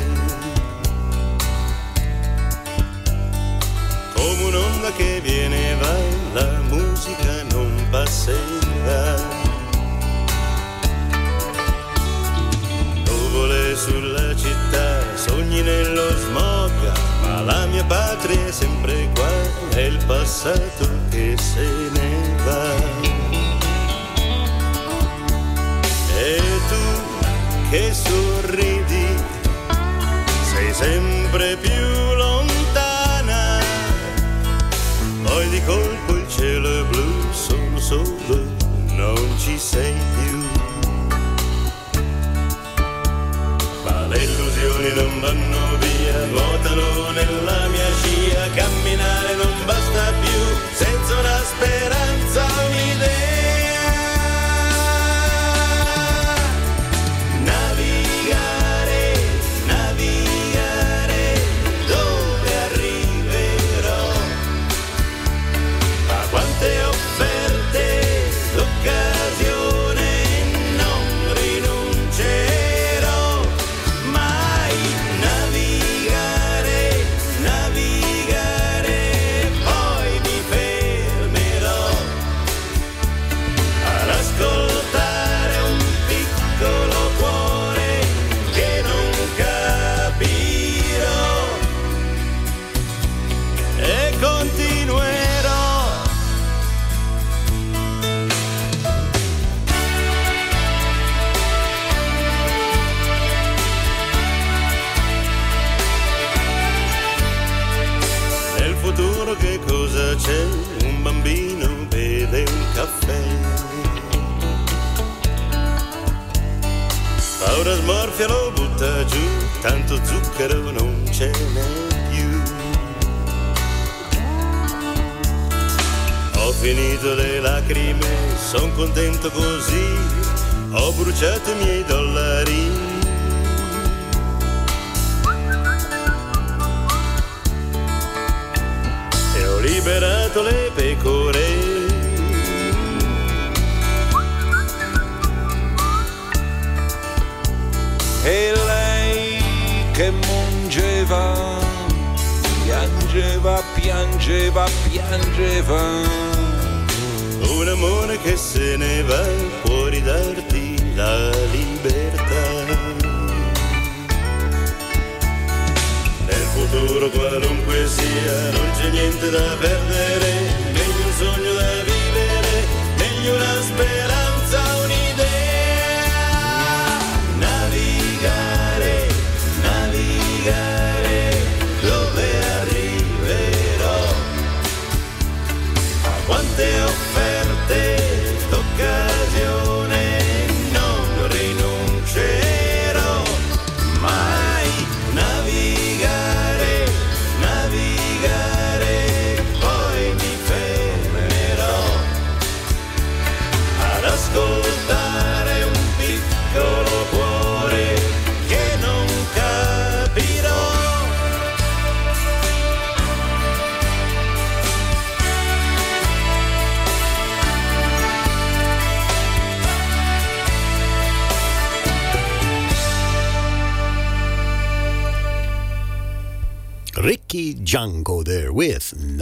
Come un'onda che viene e va, la musica non va. Nuvole sulla città, sogni nello smog, ma la mia patria è sempre qua, è il passato che se ne va. E tu che sorridi. Sei sempre più lontana, poi di colpo il cielo è blu, sono solo, non ci sei più. Ma le illusioni non vanno via, nuotano nella mia scia, camminare non basta più, senza una speranza,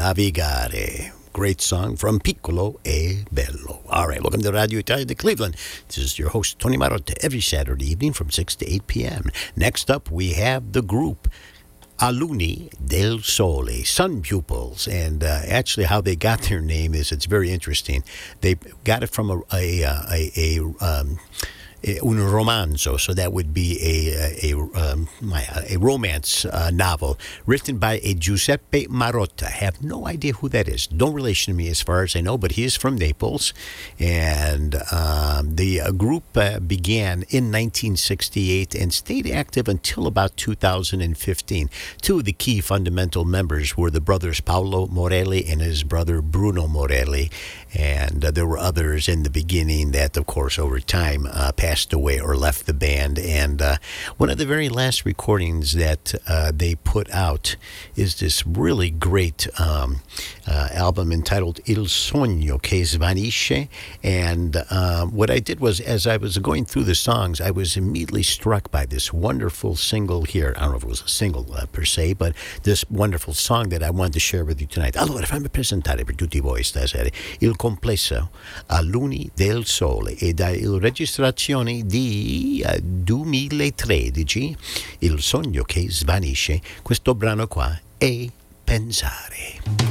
Navigare. Great song from Piccolo e Bello. All right, welcome to Radio Italia de Cleveland. This is your host, Tony Marotta, every Saturday evening from 6 to 8 p.m. Next up, we have the group Alunni del Sole, Sun Pupils. And uh, actually, how they got their name is it's very interesting. They got it from a, a, a, a um, un romanzo, so that would be a a, um, a romance uh, novel written by a Giuseppe Marotta. Have no idea who that is. No relation to me as far as I know, but he is from Naples, and um, the uh, group uh, began in 1968 and stayed active until about 2015. Two of the key fundamental members were the brothers Paolo Morelli and his brother Bruno Morelli, and uh, there were others in the beginning that, of course, over time uh, passed away or left the band. And uh, one of the very last recordings that uh, they put out is this really great um, uh, album entitled Il Sogno che Svanisce. And um, what I did was, as I was going through the songs, I was immediately struck by this wonderful single here. I don't know if it was a single uh, per se, but this wonderful song that I wanted to share with you tonight. Allora, fammi presentare per tutti voi stasera il complesso a Luni del Sole e dalla registrazione di uh, 2013 Il sogno che svanisce questo brano qua è pensare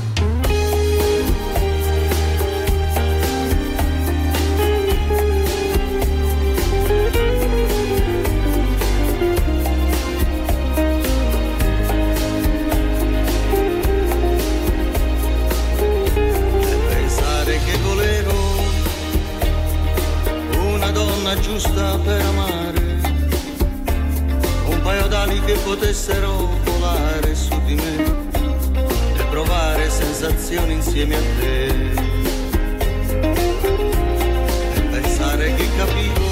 giusta per amare, un paio d'ali che potessero volare su di me e provare sensazioni insieme a te. E pensare che capivo,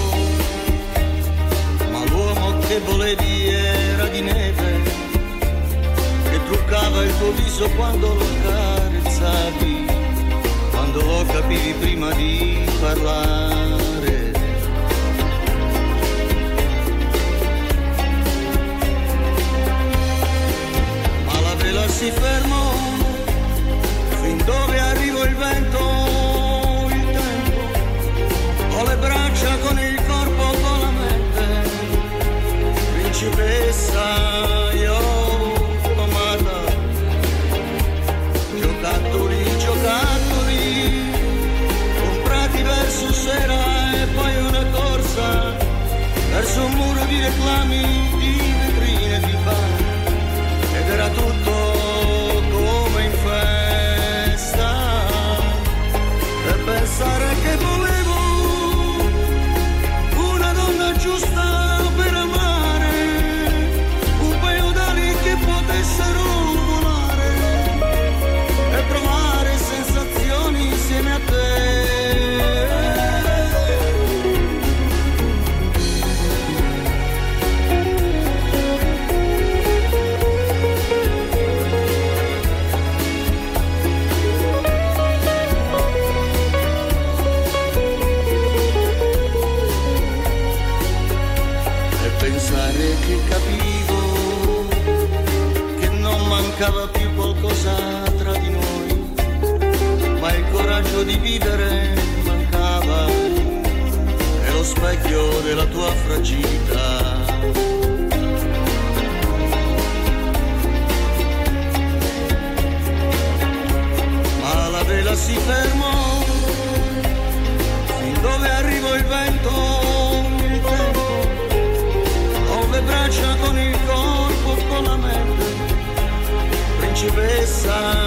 ma l'uomo che volevi era di neve, che truccava il tuo viso quando lo carezzavi quando lo capivi prima di parlare. Ma la vela si fermò. Fin dove arrivò il vento, il tempo, con le braccia, con il corpo, con la mente, principessa, io amata. Giocattoli, giocattoli, comprati verso sera e poi una corsa verso un muro di reclami, vivere mancava e lo specchio della tua fragilità. Ma la vela si fermò fin dove arrivò il vento, il le braccia, con il corpo, con la mente. Principessa,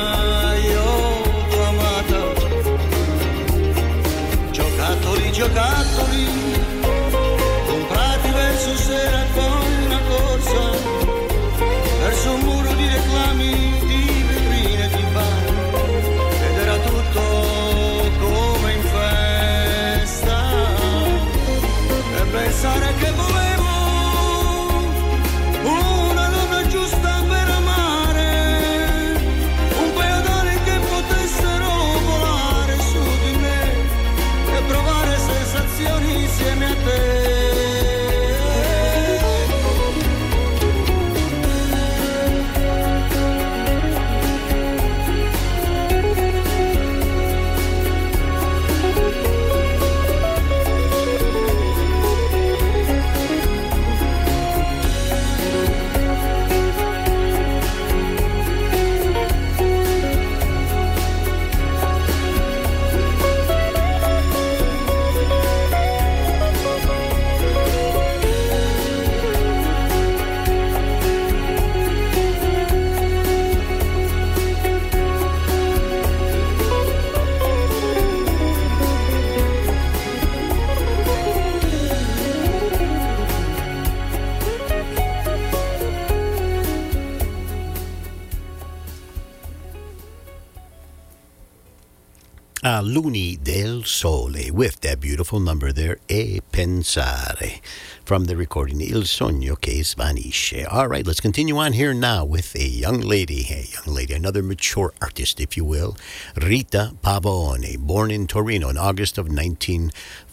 with that beautiful number there, E Pensare, from the recording Il Sogno che Svanisce. All right, let's continue on here now with a young lady, a young lady, another mature artist, if you will, Rita Pavone, born in Torino in August of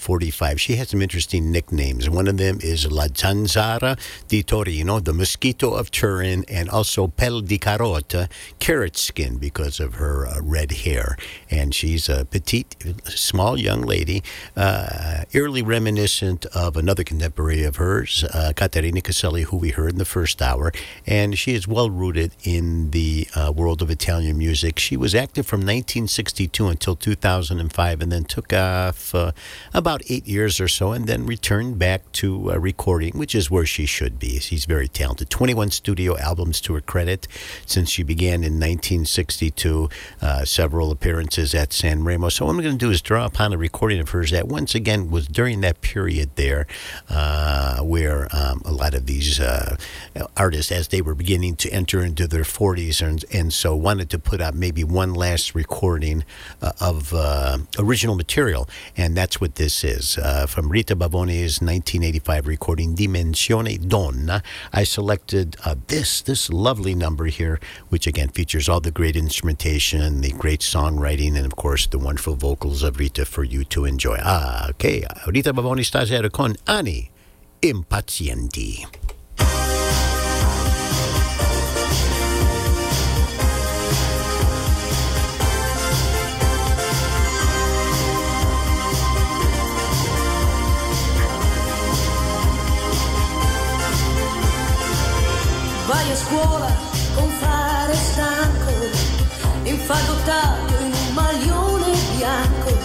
1945. She has some interesting nicknames. One of them is La Zanzara di Torino, the mosquito of Turin, and also Pel di Carota, carrot skin, because of her uh, red hair. And she's a petite, small young lady, uh, eerily reminiscent of another contemporary of hers, uh, Caterina Caselli, who we heard in the first hour. And she is well rooted in the uh, world of Italian music. She was active from 1962 until 2005 and then took off uh, about eight years or so and then returned back to uh, recording, which is where she should be. She's very talented. 21 studio albums to her credit since she began in 1962, uh, several appearances at San Remo. So, what I'm going to do is draw upon a recording of hers that once again was during that period there uh, where um, a lot of these uh, artists, as they were beginning to enter into their 40s, and, and so wanted to put out maybe one last recording uh, of uh, original material. And that's what this is. Uh, from Rita Pavone's 1985 recording, Dimensione Donna, I selected uh, this, this lovely number here, which again features all the great instrumentation, the great songwriting, and of course the wonderful vocals of Rita for you to enjoy. Ah, okay. Rita Pavone stasera con Anni Impazienti. Scuola con fare stanco, infagottato in un maglione bianco,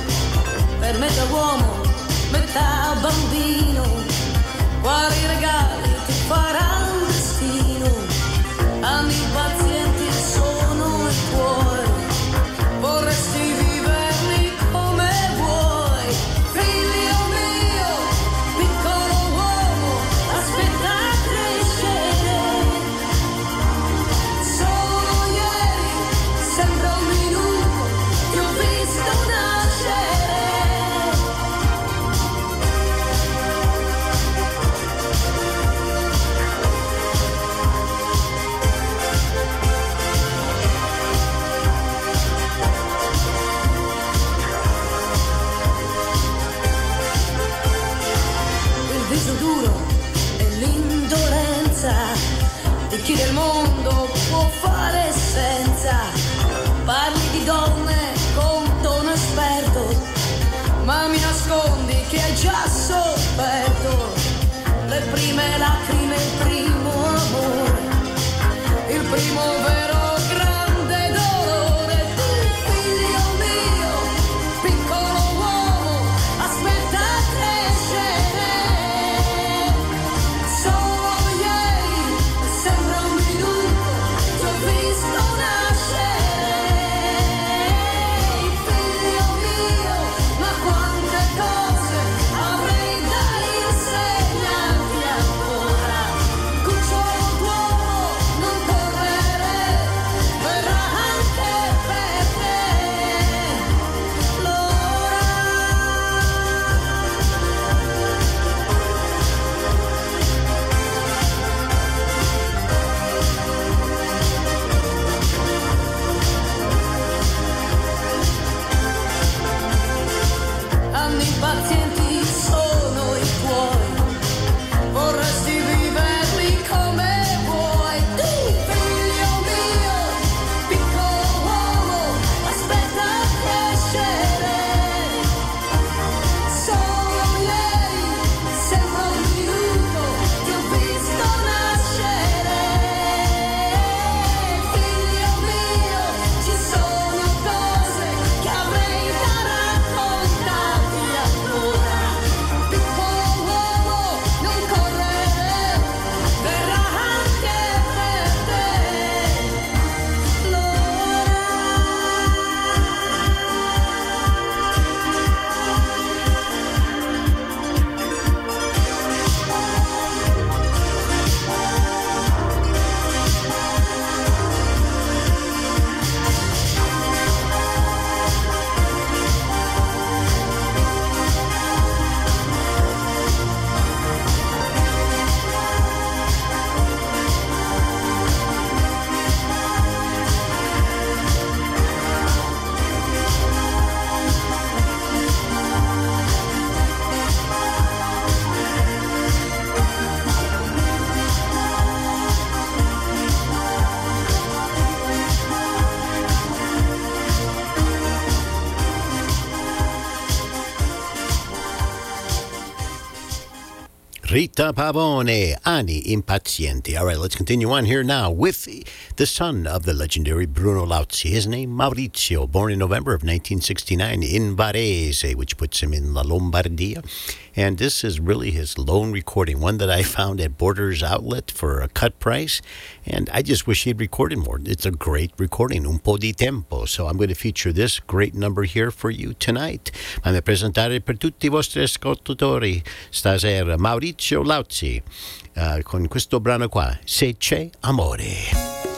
per metà uomo, metà bambino, quali regali ti farà il destino? Anni pazienti Rita Pavone, Anni Impazienti. All right, let's continue on here now with the son of the legendary Bruno Lauzi. His name, Maurizio, born in November of 1969 in Varese, which puts him in La Lombardia. And this is really his lone recording, one that I found at Borders Outlet for a cut price. And I just wish he'd recorded more. It's a great recording, un po' di tempo. So I'm going to feature this great number here for you tonight. Fammi presentare per tutti i vostri ascoltatori stasera Maurizio Lauzi uh, con questo brano qua, Se c'è amore.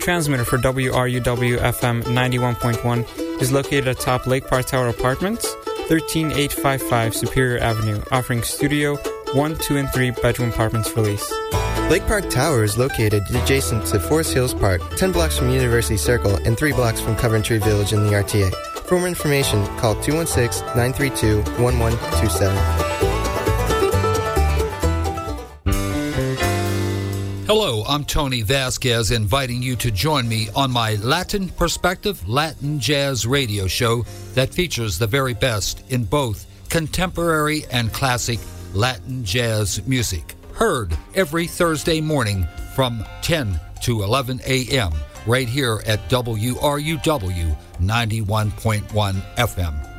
Transmitter for WRUW FM 91.1 is located atop Lake Park Tower Apartments, 13855 Superior Avenue, offering studio, 1, 2, and 3 bedroom apartments for lease. Lake Park Tower is located adjacent to Forest Hills Park, 10 blocks from University Circle and 3 blocks from Coventry Village in the RTA. For more information, call 216 932 1127. Hello, I'm Tony Vasquez, inviting you to join me on my Latin Perspective Latin Jazz radio show that features the very best in both contemporary and classic Latin jazz music. Heard every Thursday morning from 10 to 11 a.m. right here at WRUW 91.1 FM.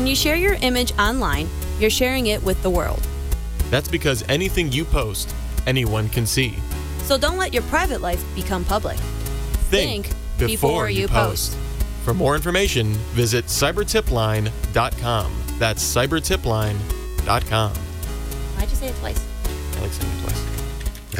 When you share your image online, you're sharing it with the world. That's because anything you post, anyone can see. So don't let your private life become public. Think, before, you post. For more information, visit cybertipline.com. That's cybertipline.com. Why'd you say it twice? I like saying it twice.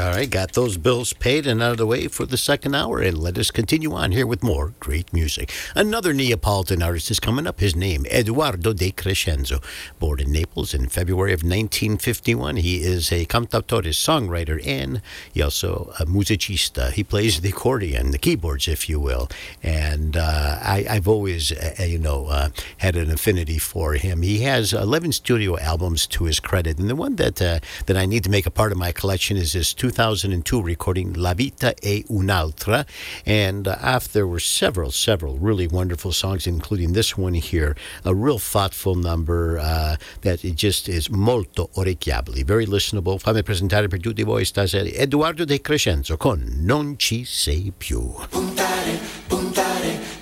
All right, got those bills paid and out of the way for the second hour, and let us continue on here with more great music. Another Neapolitan artist is coming up. His name, Eduardo De Crescenzo. Born in Naples in February of 1951, he is a cantautore, songwriter, and he also a musicista. He plays the accordion, the keyboards, if you will. And uh, I, I've always, uh, you know, uh, had an affinity for him. He has 11 studio albums to his credit, and the one that uh, that I need to make a part of my collection is his 2002 recording La Vita è un'altra. And uh, after there were several, several really wonderful songs, including this one here, a real thoughtful number uh, that it just is molto orecchiabile, very listenable. Fammi presentare per tutti voi stasera Eduardo De Crescenzo con Non ci sei più. puntare, puntare.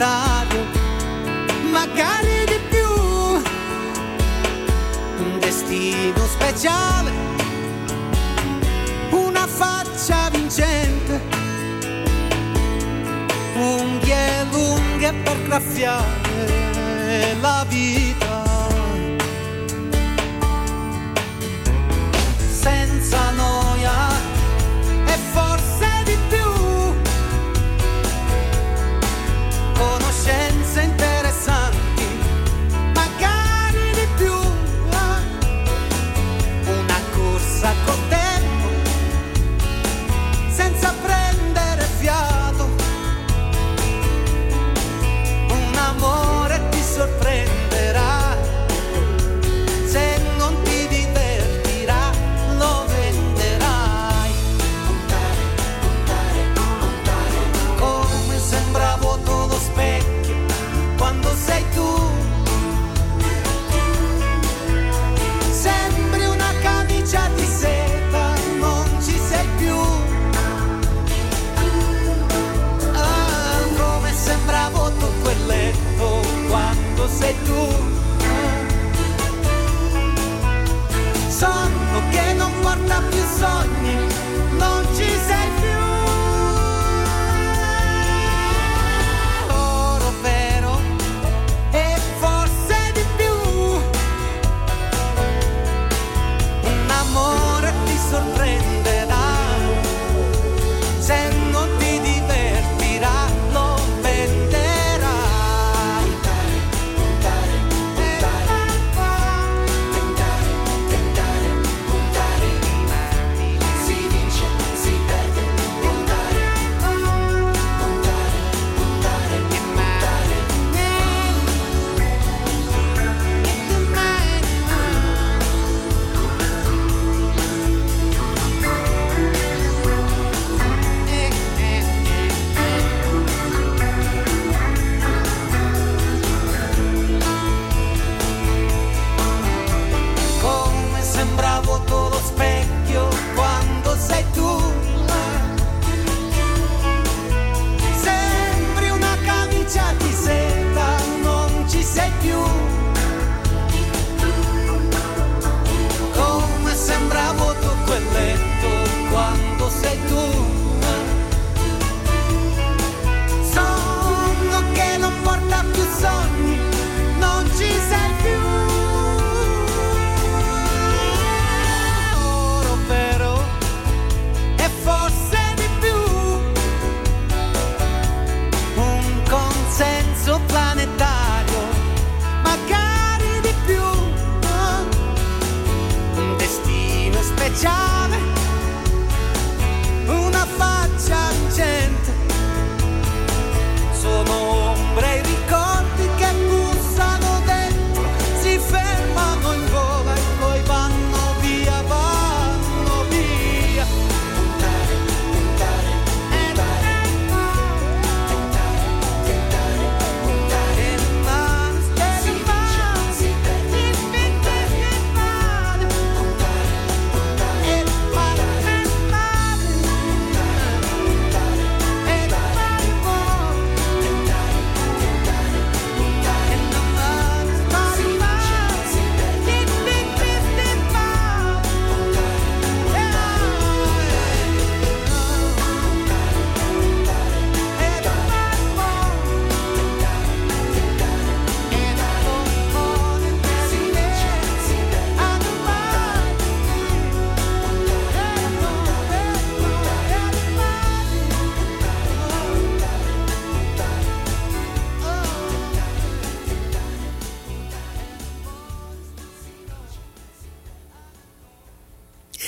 Planetario magari di più. Un destino speciale una faccia vincente unghie lunghe per graffiare la vita. Senza noia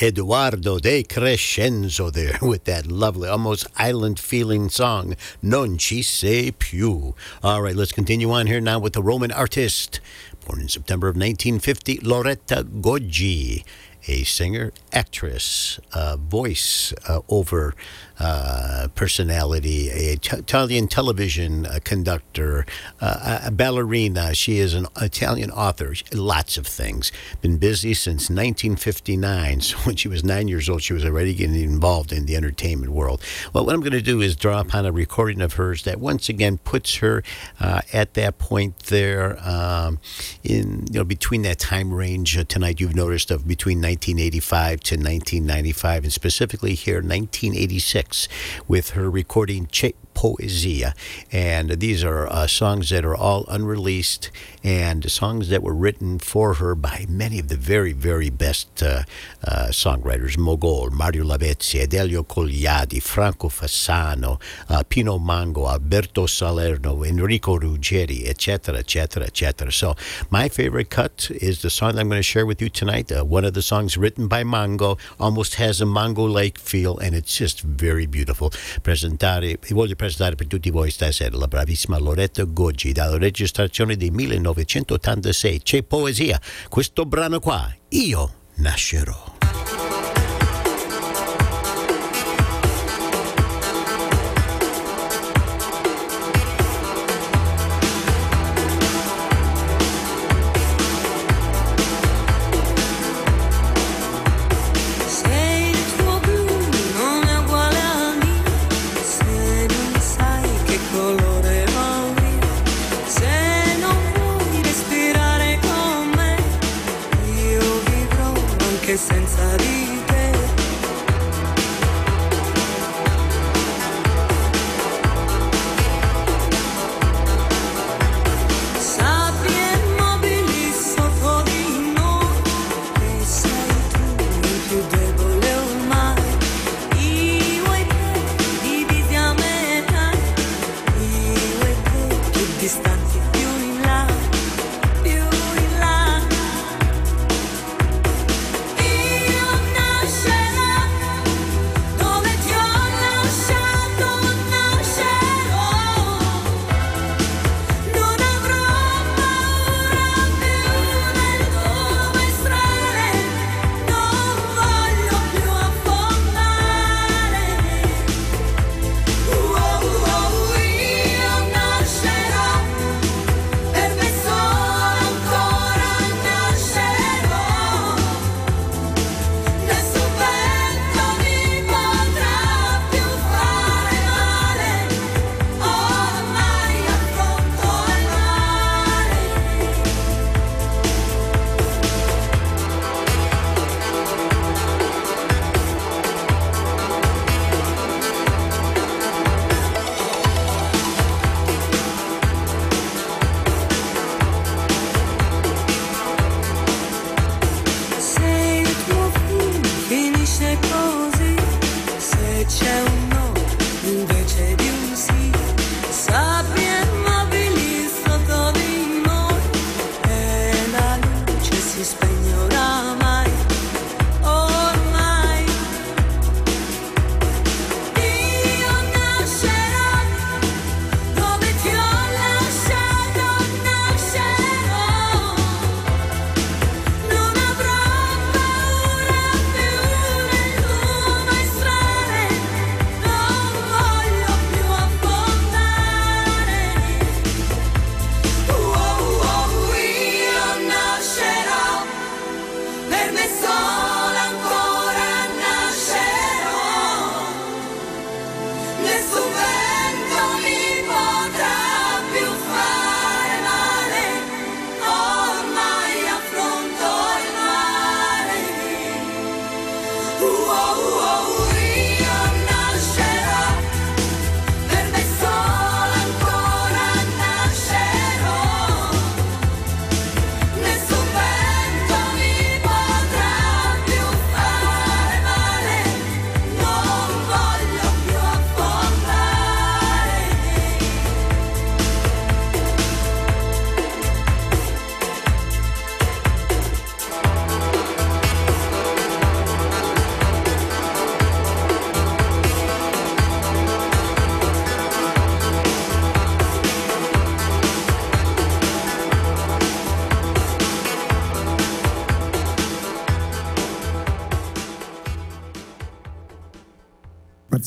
Eduardo De Crescenzo there with that lovely, almost island feeling song, Non ci sei più. All right, let's continue on here now with the Roman artist. Born in September of 1950, Loretta Goggi, a singer, actress, uh, voice uh, over uh, personality, a t- Italian television uh, conductor, uh, a ballerina. She is an Italian author, lots of things. Been busy since 1959. So when she was nine years old, she was already getting involved in the entertainment world. Well, what I'm going to do is draw upon a recording of hers that once again puts her uh, at that point there um, in you know between that time range tonight. You've noticed of between 1985 to 1995, and specifically here 1986 with her recording Che Poesia. And these are uh, songs that are all unreleased and songs that were written for her by many of the very, very best uh, uh, songwriters Mogol, Mario Lavezzi, Adelio Cogliati, Franco Fasano, uh, Pino Mango, Alberto Salerno, Enrico Ruggeri, etc., etc., etc. So, my favorite cut is the song I'm going to share with you tonight. Uh, one of the songs written by Mango almost has a Mango like feel, and it's just very beautiful. Presentare, voglio presentare per tutti voi stasera la bravissima Loretta Goggi dalla registrazione del 1986. C'è poesia. Questo brano qua, Io nascerò.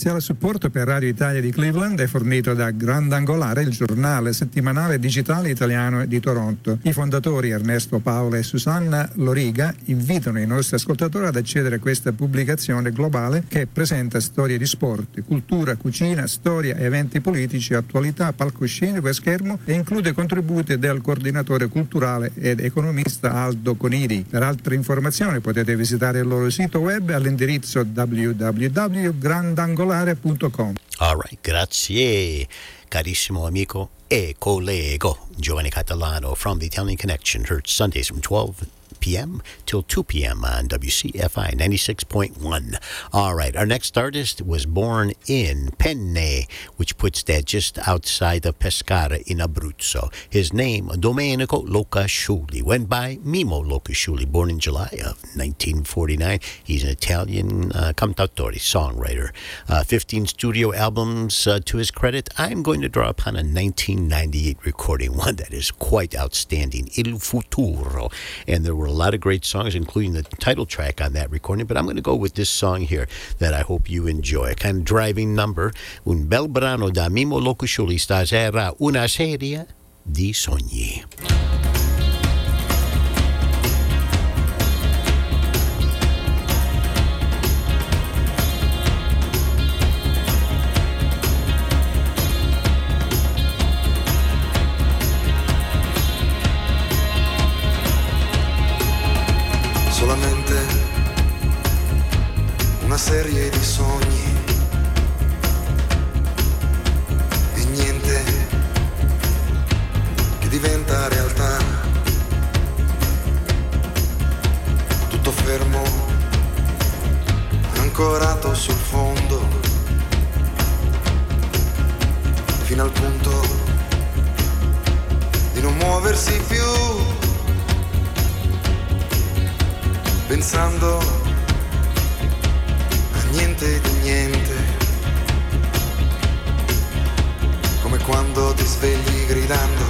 Parziale supporto per Radio Italia di Cleveland è fornito da Grandangolare, il giornale settimanale digitale italiano di Toronto. I fondatori Ernesto Paola e Susanna Loriga invitano i nostri ascoltatori ad accedere a questa pubblicazione globale che presenta storie di sport, cultura, cucina, storia, eventi politici, attualità, palcoscenico e schermo e include contributi del coordinatore culturale ed economista Aldo Conidi. Per altre informazioni potete visitare il loro sito web all'indirizzo www.grandangolare.com. All right, grazie, carissimo amico e collego Giovanni Catalano from the Italian Connection, heard Sundays from 12 p.m. till 2 p.m. on WCFI 96.1. All right, our next artist was born in Penne, which puts that just outside of Pescara in Abruzzo. His name, Domenico Locasciulli, went by Mimmo Locasciulli, born in July of 1949. He's an Italian uh, cantautore, songwriter. Uh, 15 studio albums uh, to his credit. I'm going to draw upon a 1998 recording, one that is quite outstanding, Il Futuro. And there were lot of great songs, including the title track on that recording. But I'm going to go with this song here that I hope you enjoy. A kind of driving number. Un bel brano da Mimmo Locasciulli stasera, una serie di sogni. Una serie di sogni e niente che diventa realtà. Tutto fermo, ancorato sul fondo, fino al punto di non muoversi più. pensando niente di niente, come quando ti svegli gridando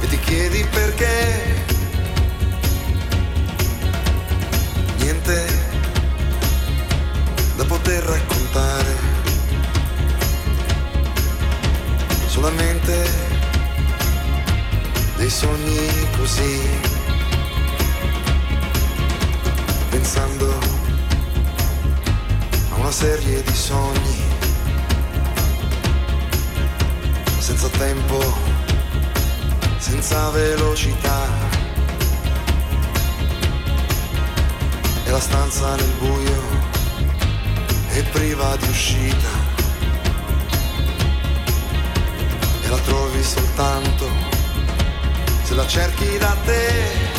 e ti chiedi perché. Niente da poter raccontare, solamente dei sogni così. Pensando una serie di sogni, senza tempo, senza velocità. E la stanza nel buio è priva di uscita. E la trovi soltanto se la cerchi da te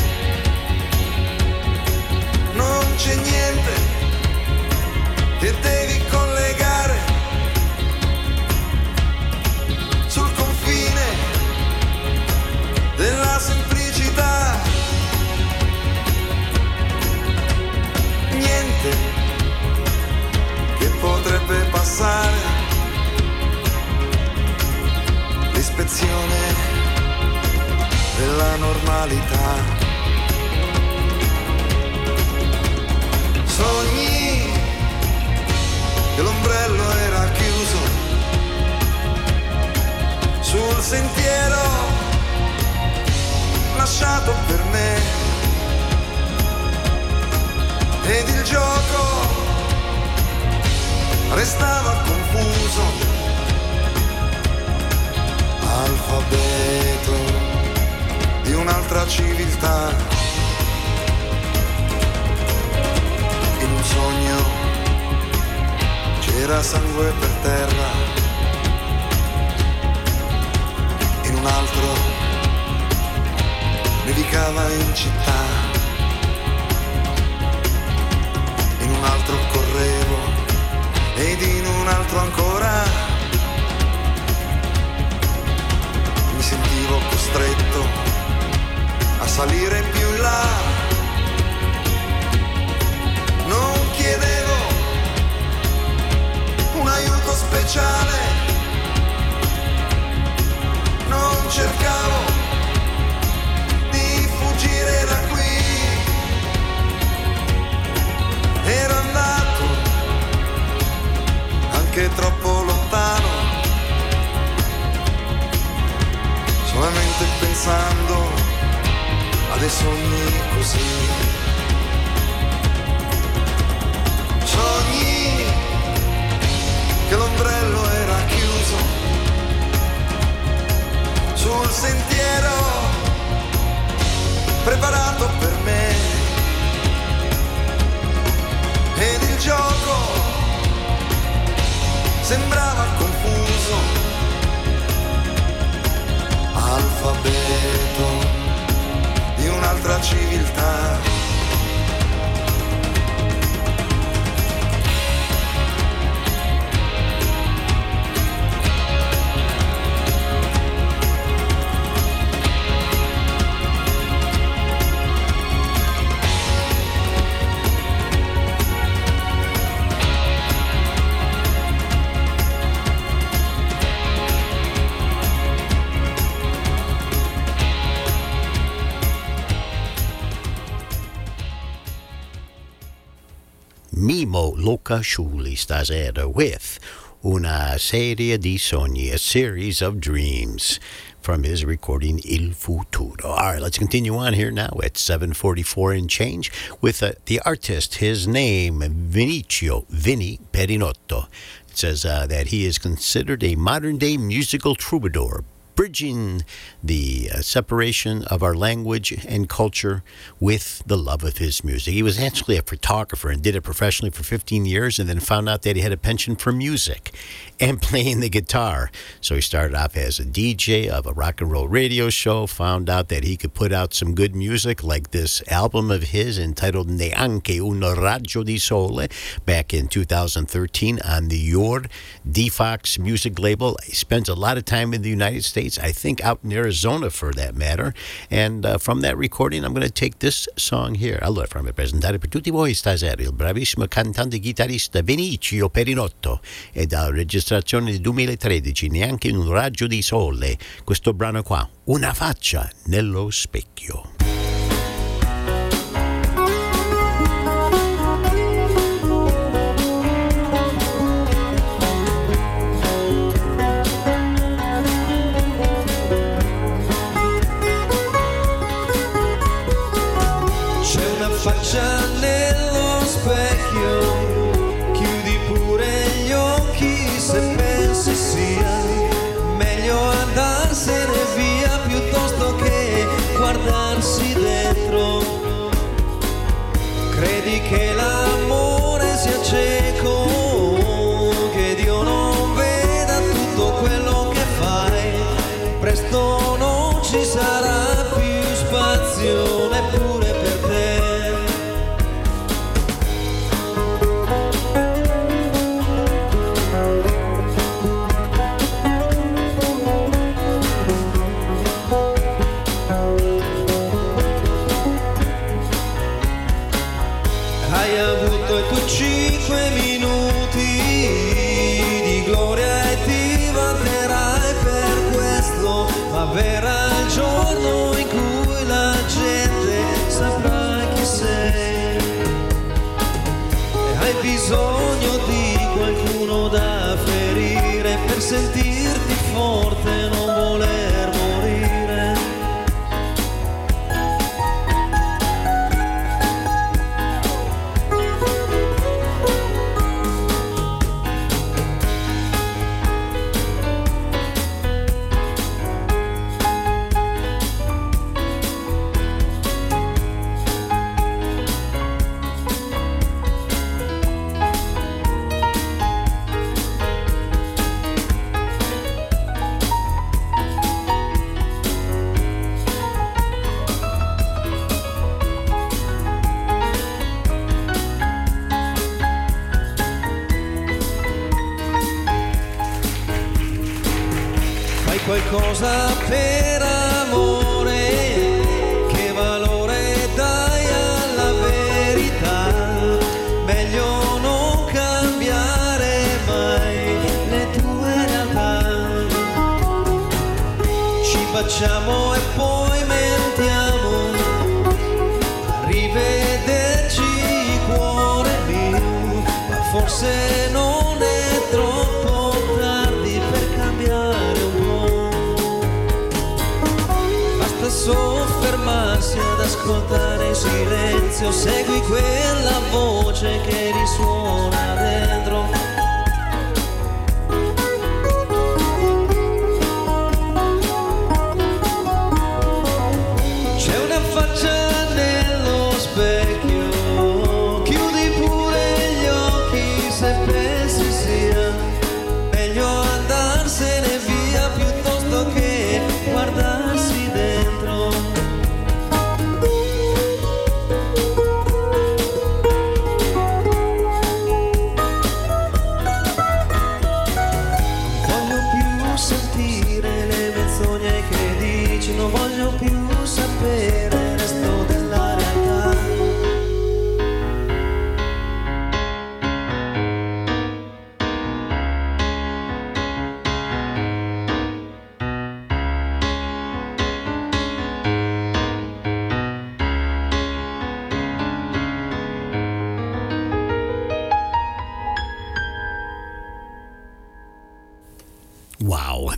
Mimmo Locasciulli stasera with Una serie di sogni, a series of dreams from his recording Il Futuro. All right, let's continue on here now at 744 and change with uh, the artist, his name, Vinicio Vini Perinotto. It says uh, that he is considered a modern day musical troubadour, bridging the uh, separation of our language and culture with the love of his music. He was actually a photographer and did it professionally for 15 years and then found out that he had a penchant for music and playing the guitar. So he started off as a DJ of a rock and roll radio show, found out that he could put out some good music like this album of his entitled Neanche un raggio di sole back in 2013 on the Your Defox music label. He spends a lot of time in the United States, I think out in Arizona for that matter. And uh, from that recording, I'm going to take this song here. Allora, fammi presentare per tutti voi stasera il bravissimo cantante chitarrista Vinicio Perinotto e dalla registrazione del 2013, neanche in un raggio di sole, questo brano qua, Una faccia nello specchio.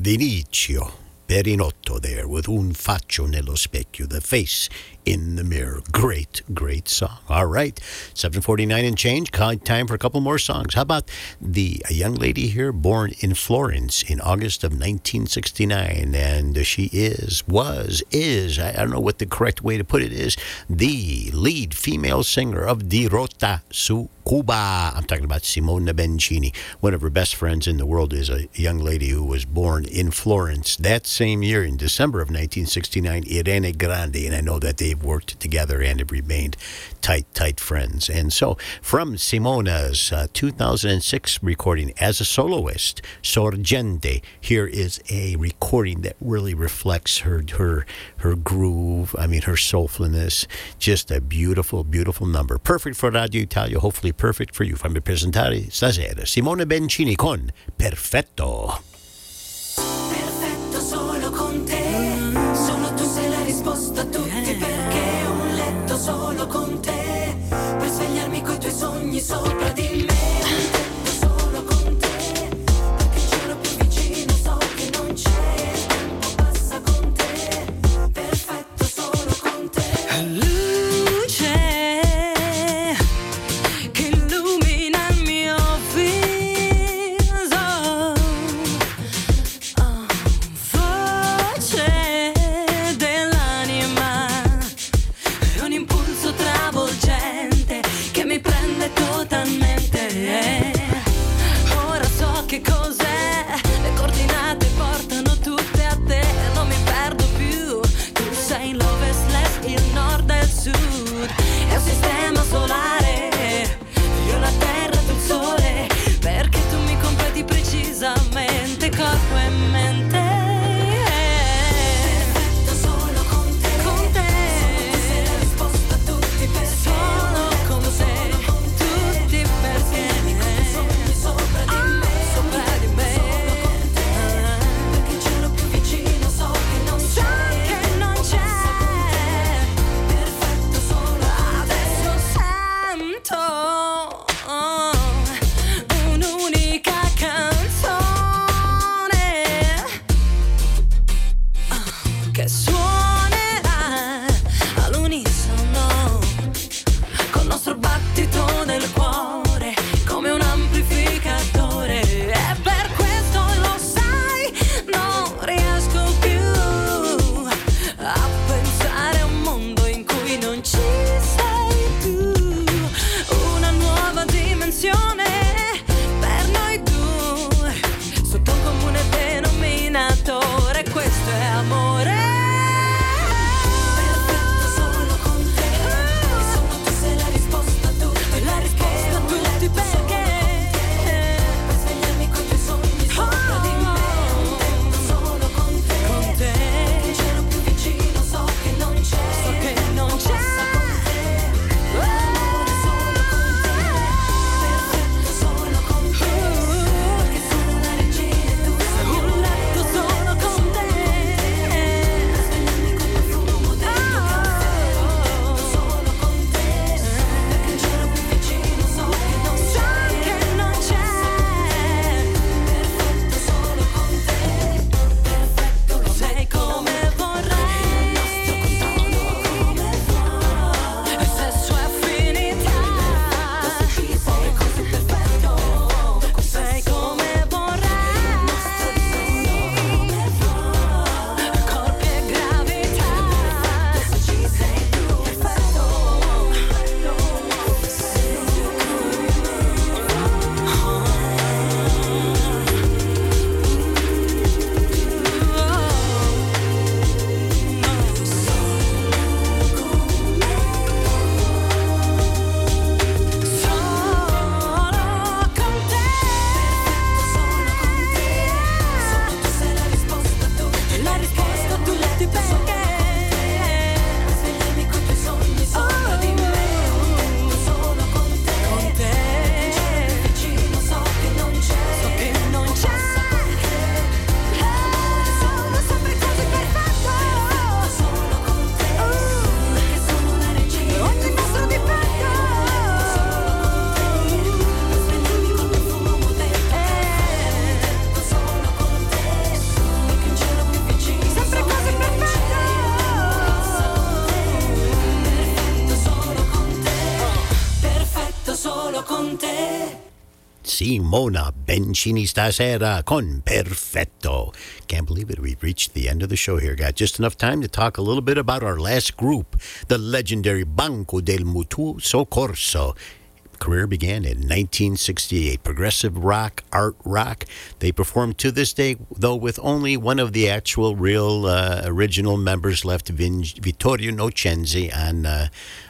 Wow, Vinicio Perinotto there with Un faccio nello specchio, the face in the mirror. Great, great song. All right, 749 and change. Time for a couple more songs. How about the a young lady here born in Florence in August of 1969, and she is, was, is, I, I don't know what the correct way to put it is, the lead female singer of Dirotta su Cuba. I'm talking about Simona Bencini. One of her best friends in the world is a young lady who was born in Florence that same year, in December of 1969, Irene Grandi. And I know that they've worked together and have remained tight, tight friends. And so, from Simona's uh, 2006 recording as a soloist, Sorgente, here is a recording that really reflects her her her groove. I mean, her soulfulness. Just a beautiful, beautiful number. Perfect for Radio Italia. Hopefully, perfect for you. Fammi presentare stasera Simona Bencini con. Perfetto Simona Bencini stasera con Perfetto. Can't believe it. We've reached the end of the show here. Got just enough time to talk a little bit about our last group, the legendary Banco del Mutuo Soccorso career began in 1968. Progressive rock, art rock. They perform to this day, though, with only one of the actual, real, uh, original members left, Vin- Vittorio Nocenzi, on uh,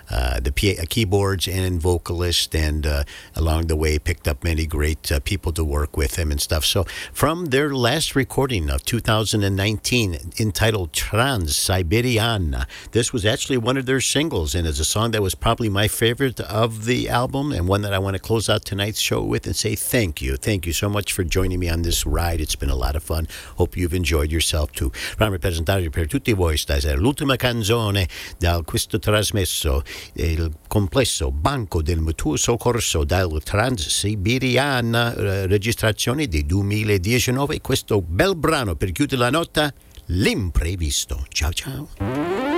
uh, the P- keyboards and vocalist, and uh, along the way picked up many great uh, people to work with him and stuff. So, from their last recording of 2019, entitled Transiberiana, this was actually one of their singles, and it's a song that was probably my favorite of the album, and one that I want to close out tonight's show with and say thank you. Thank you so much for joining me on this ride. It's been a lot of fun. Hope you've enjoyed yourself too. Fammi presentarvi per tutti voi stasera l'ultima canzone da questo trasmesso il complesso Banco del Mutuo Soccorso dal Trans-Siberiana eh, registrazione del 2019 questo bel brano per chiudere la notte l'imprevisto. Ciao ciao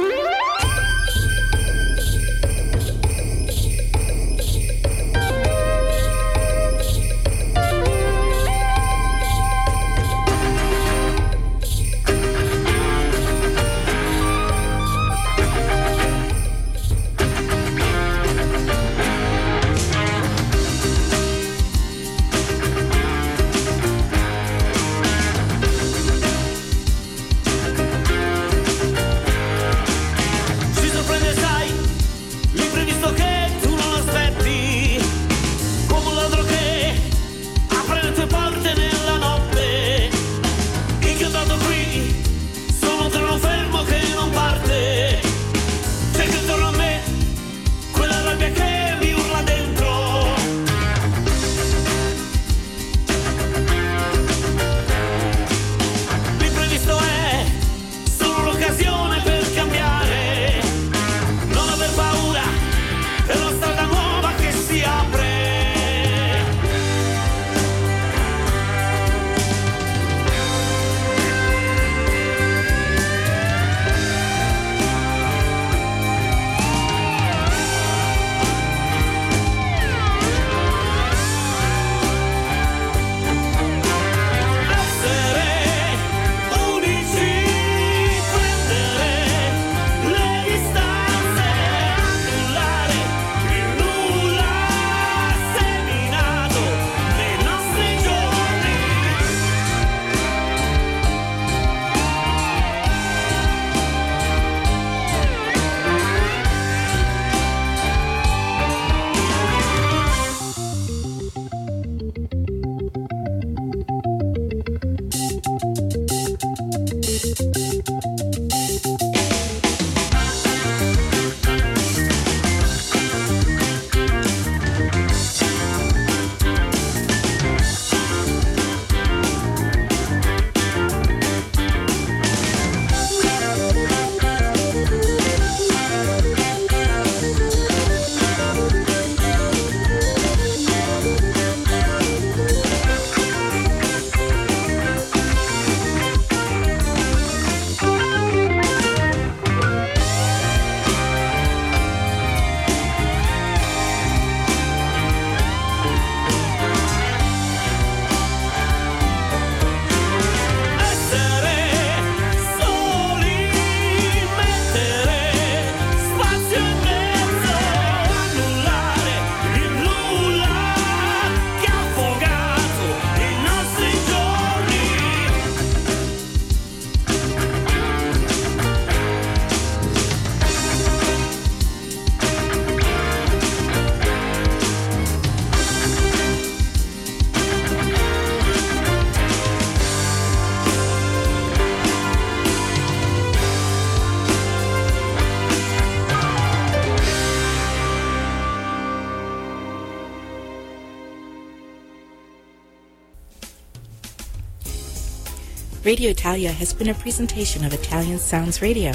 Radio Italia has been a presentation of Italian Sounds Radio.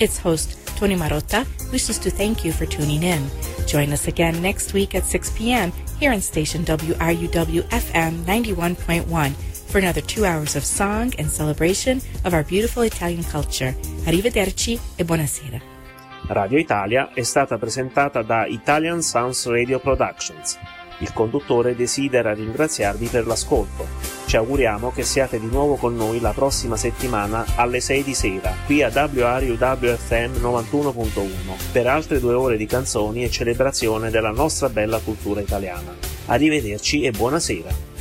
Its host, Tony Marotta, wishes to thank you for tuning in. Join us again next week at 6 p.m. here on station WRUW FM 91.1 for another two hours of song and celebration of our beautiful Italian culture. Arrivederci e buonasera. Radio Italia è stata presentata da Italian Sounds Radio Productions. Il conduttore desidera ringraziarvi per l'ascolto. Ci auguriamo che siate di nuovo con noi la prossima settimana alle 6 di sera, qui a WRUWFM 91.1, per altre due ore di canzoni e celebrazione della nostra bella cultura italiana. Arrivederci e buonasera.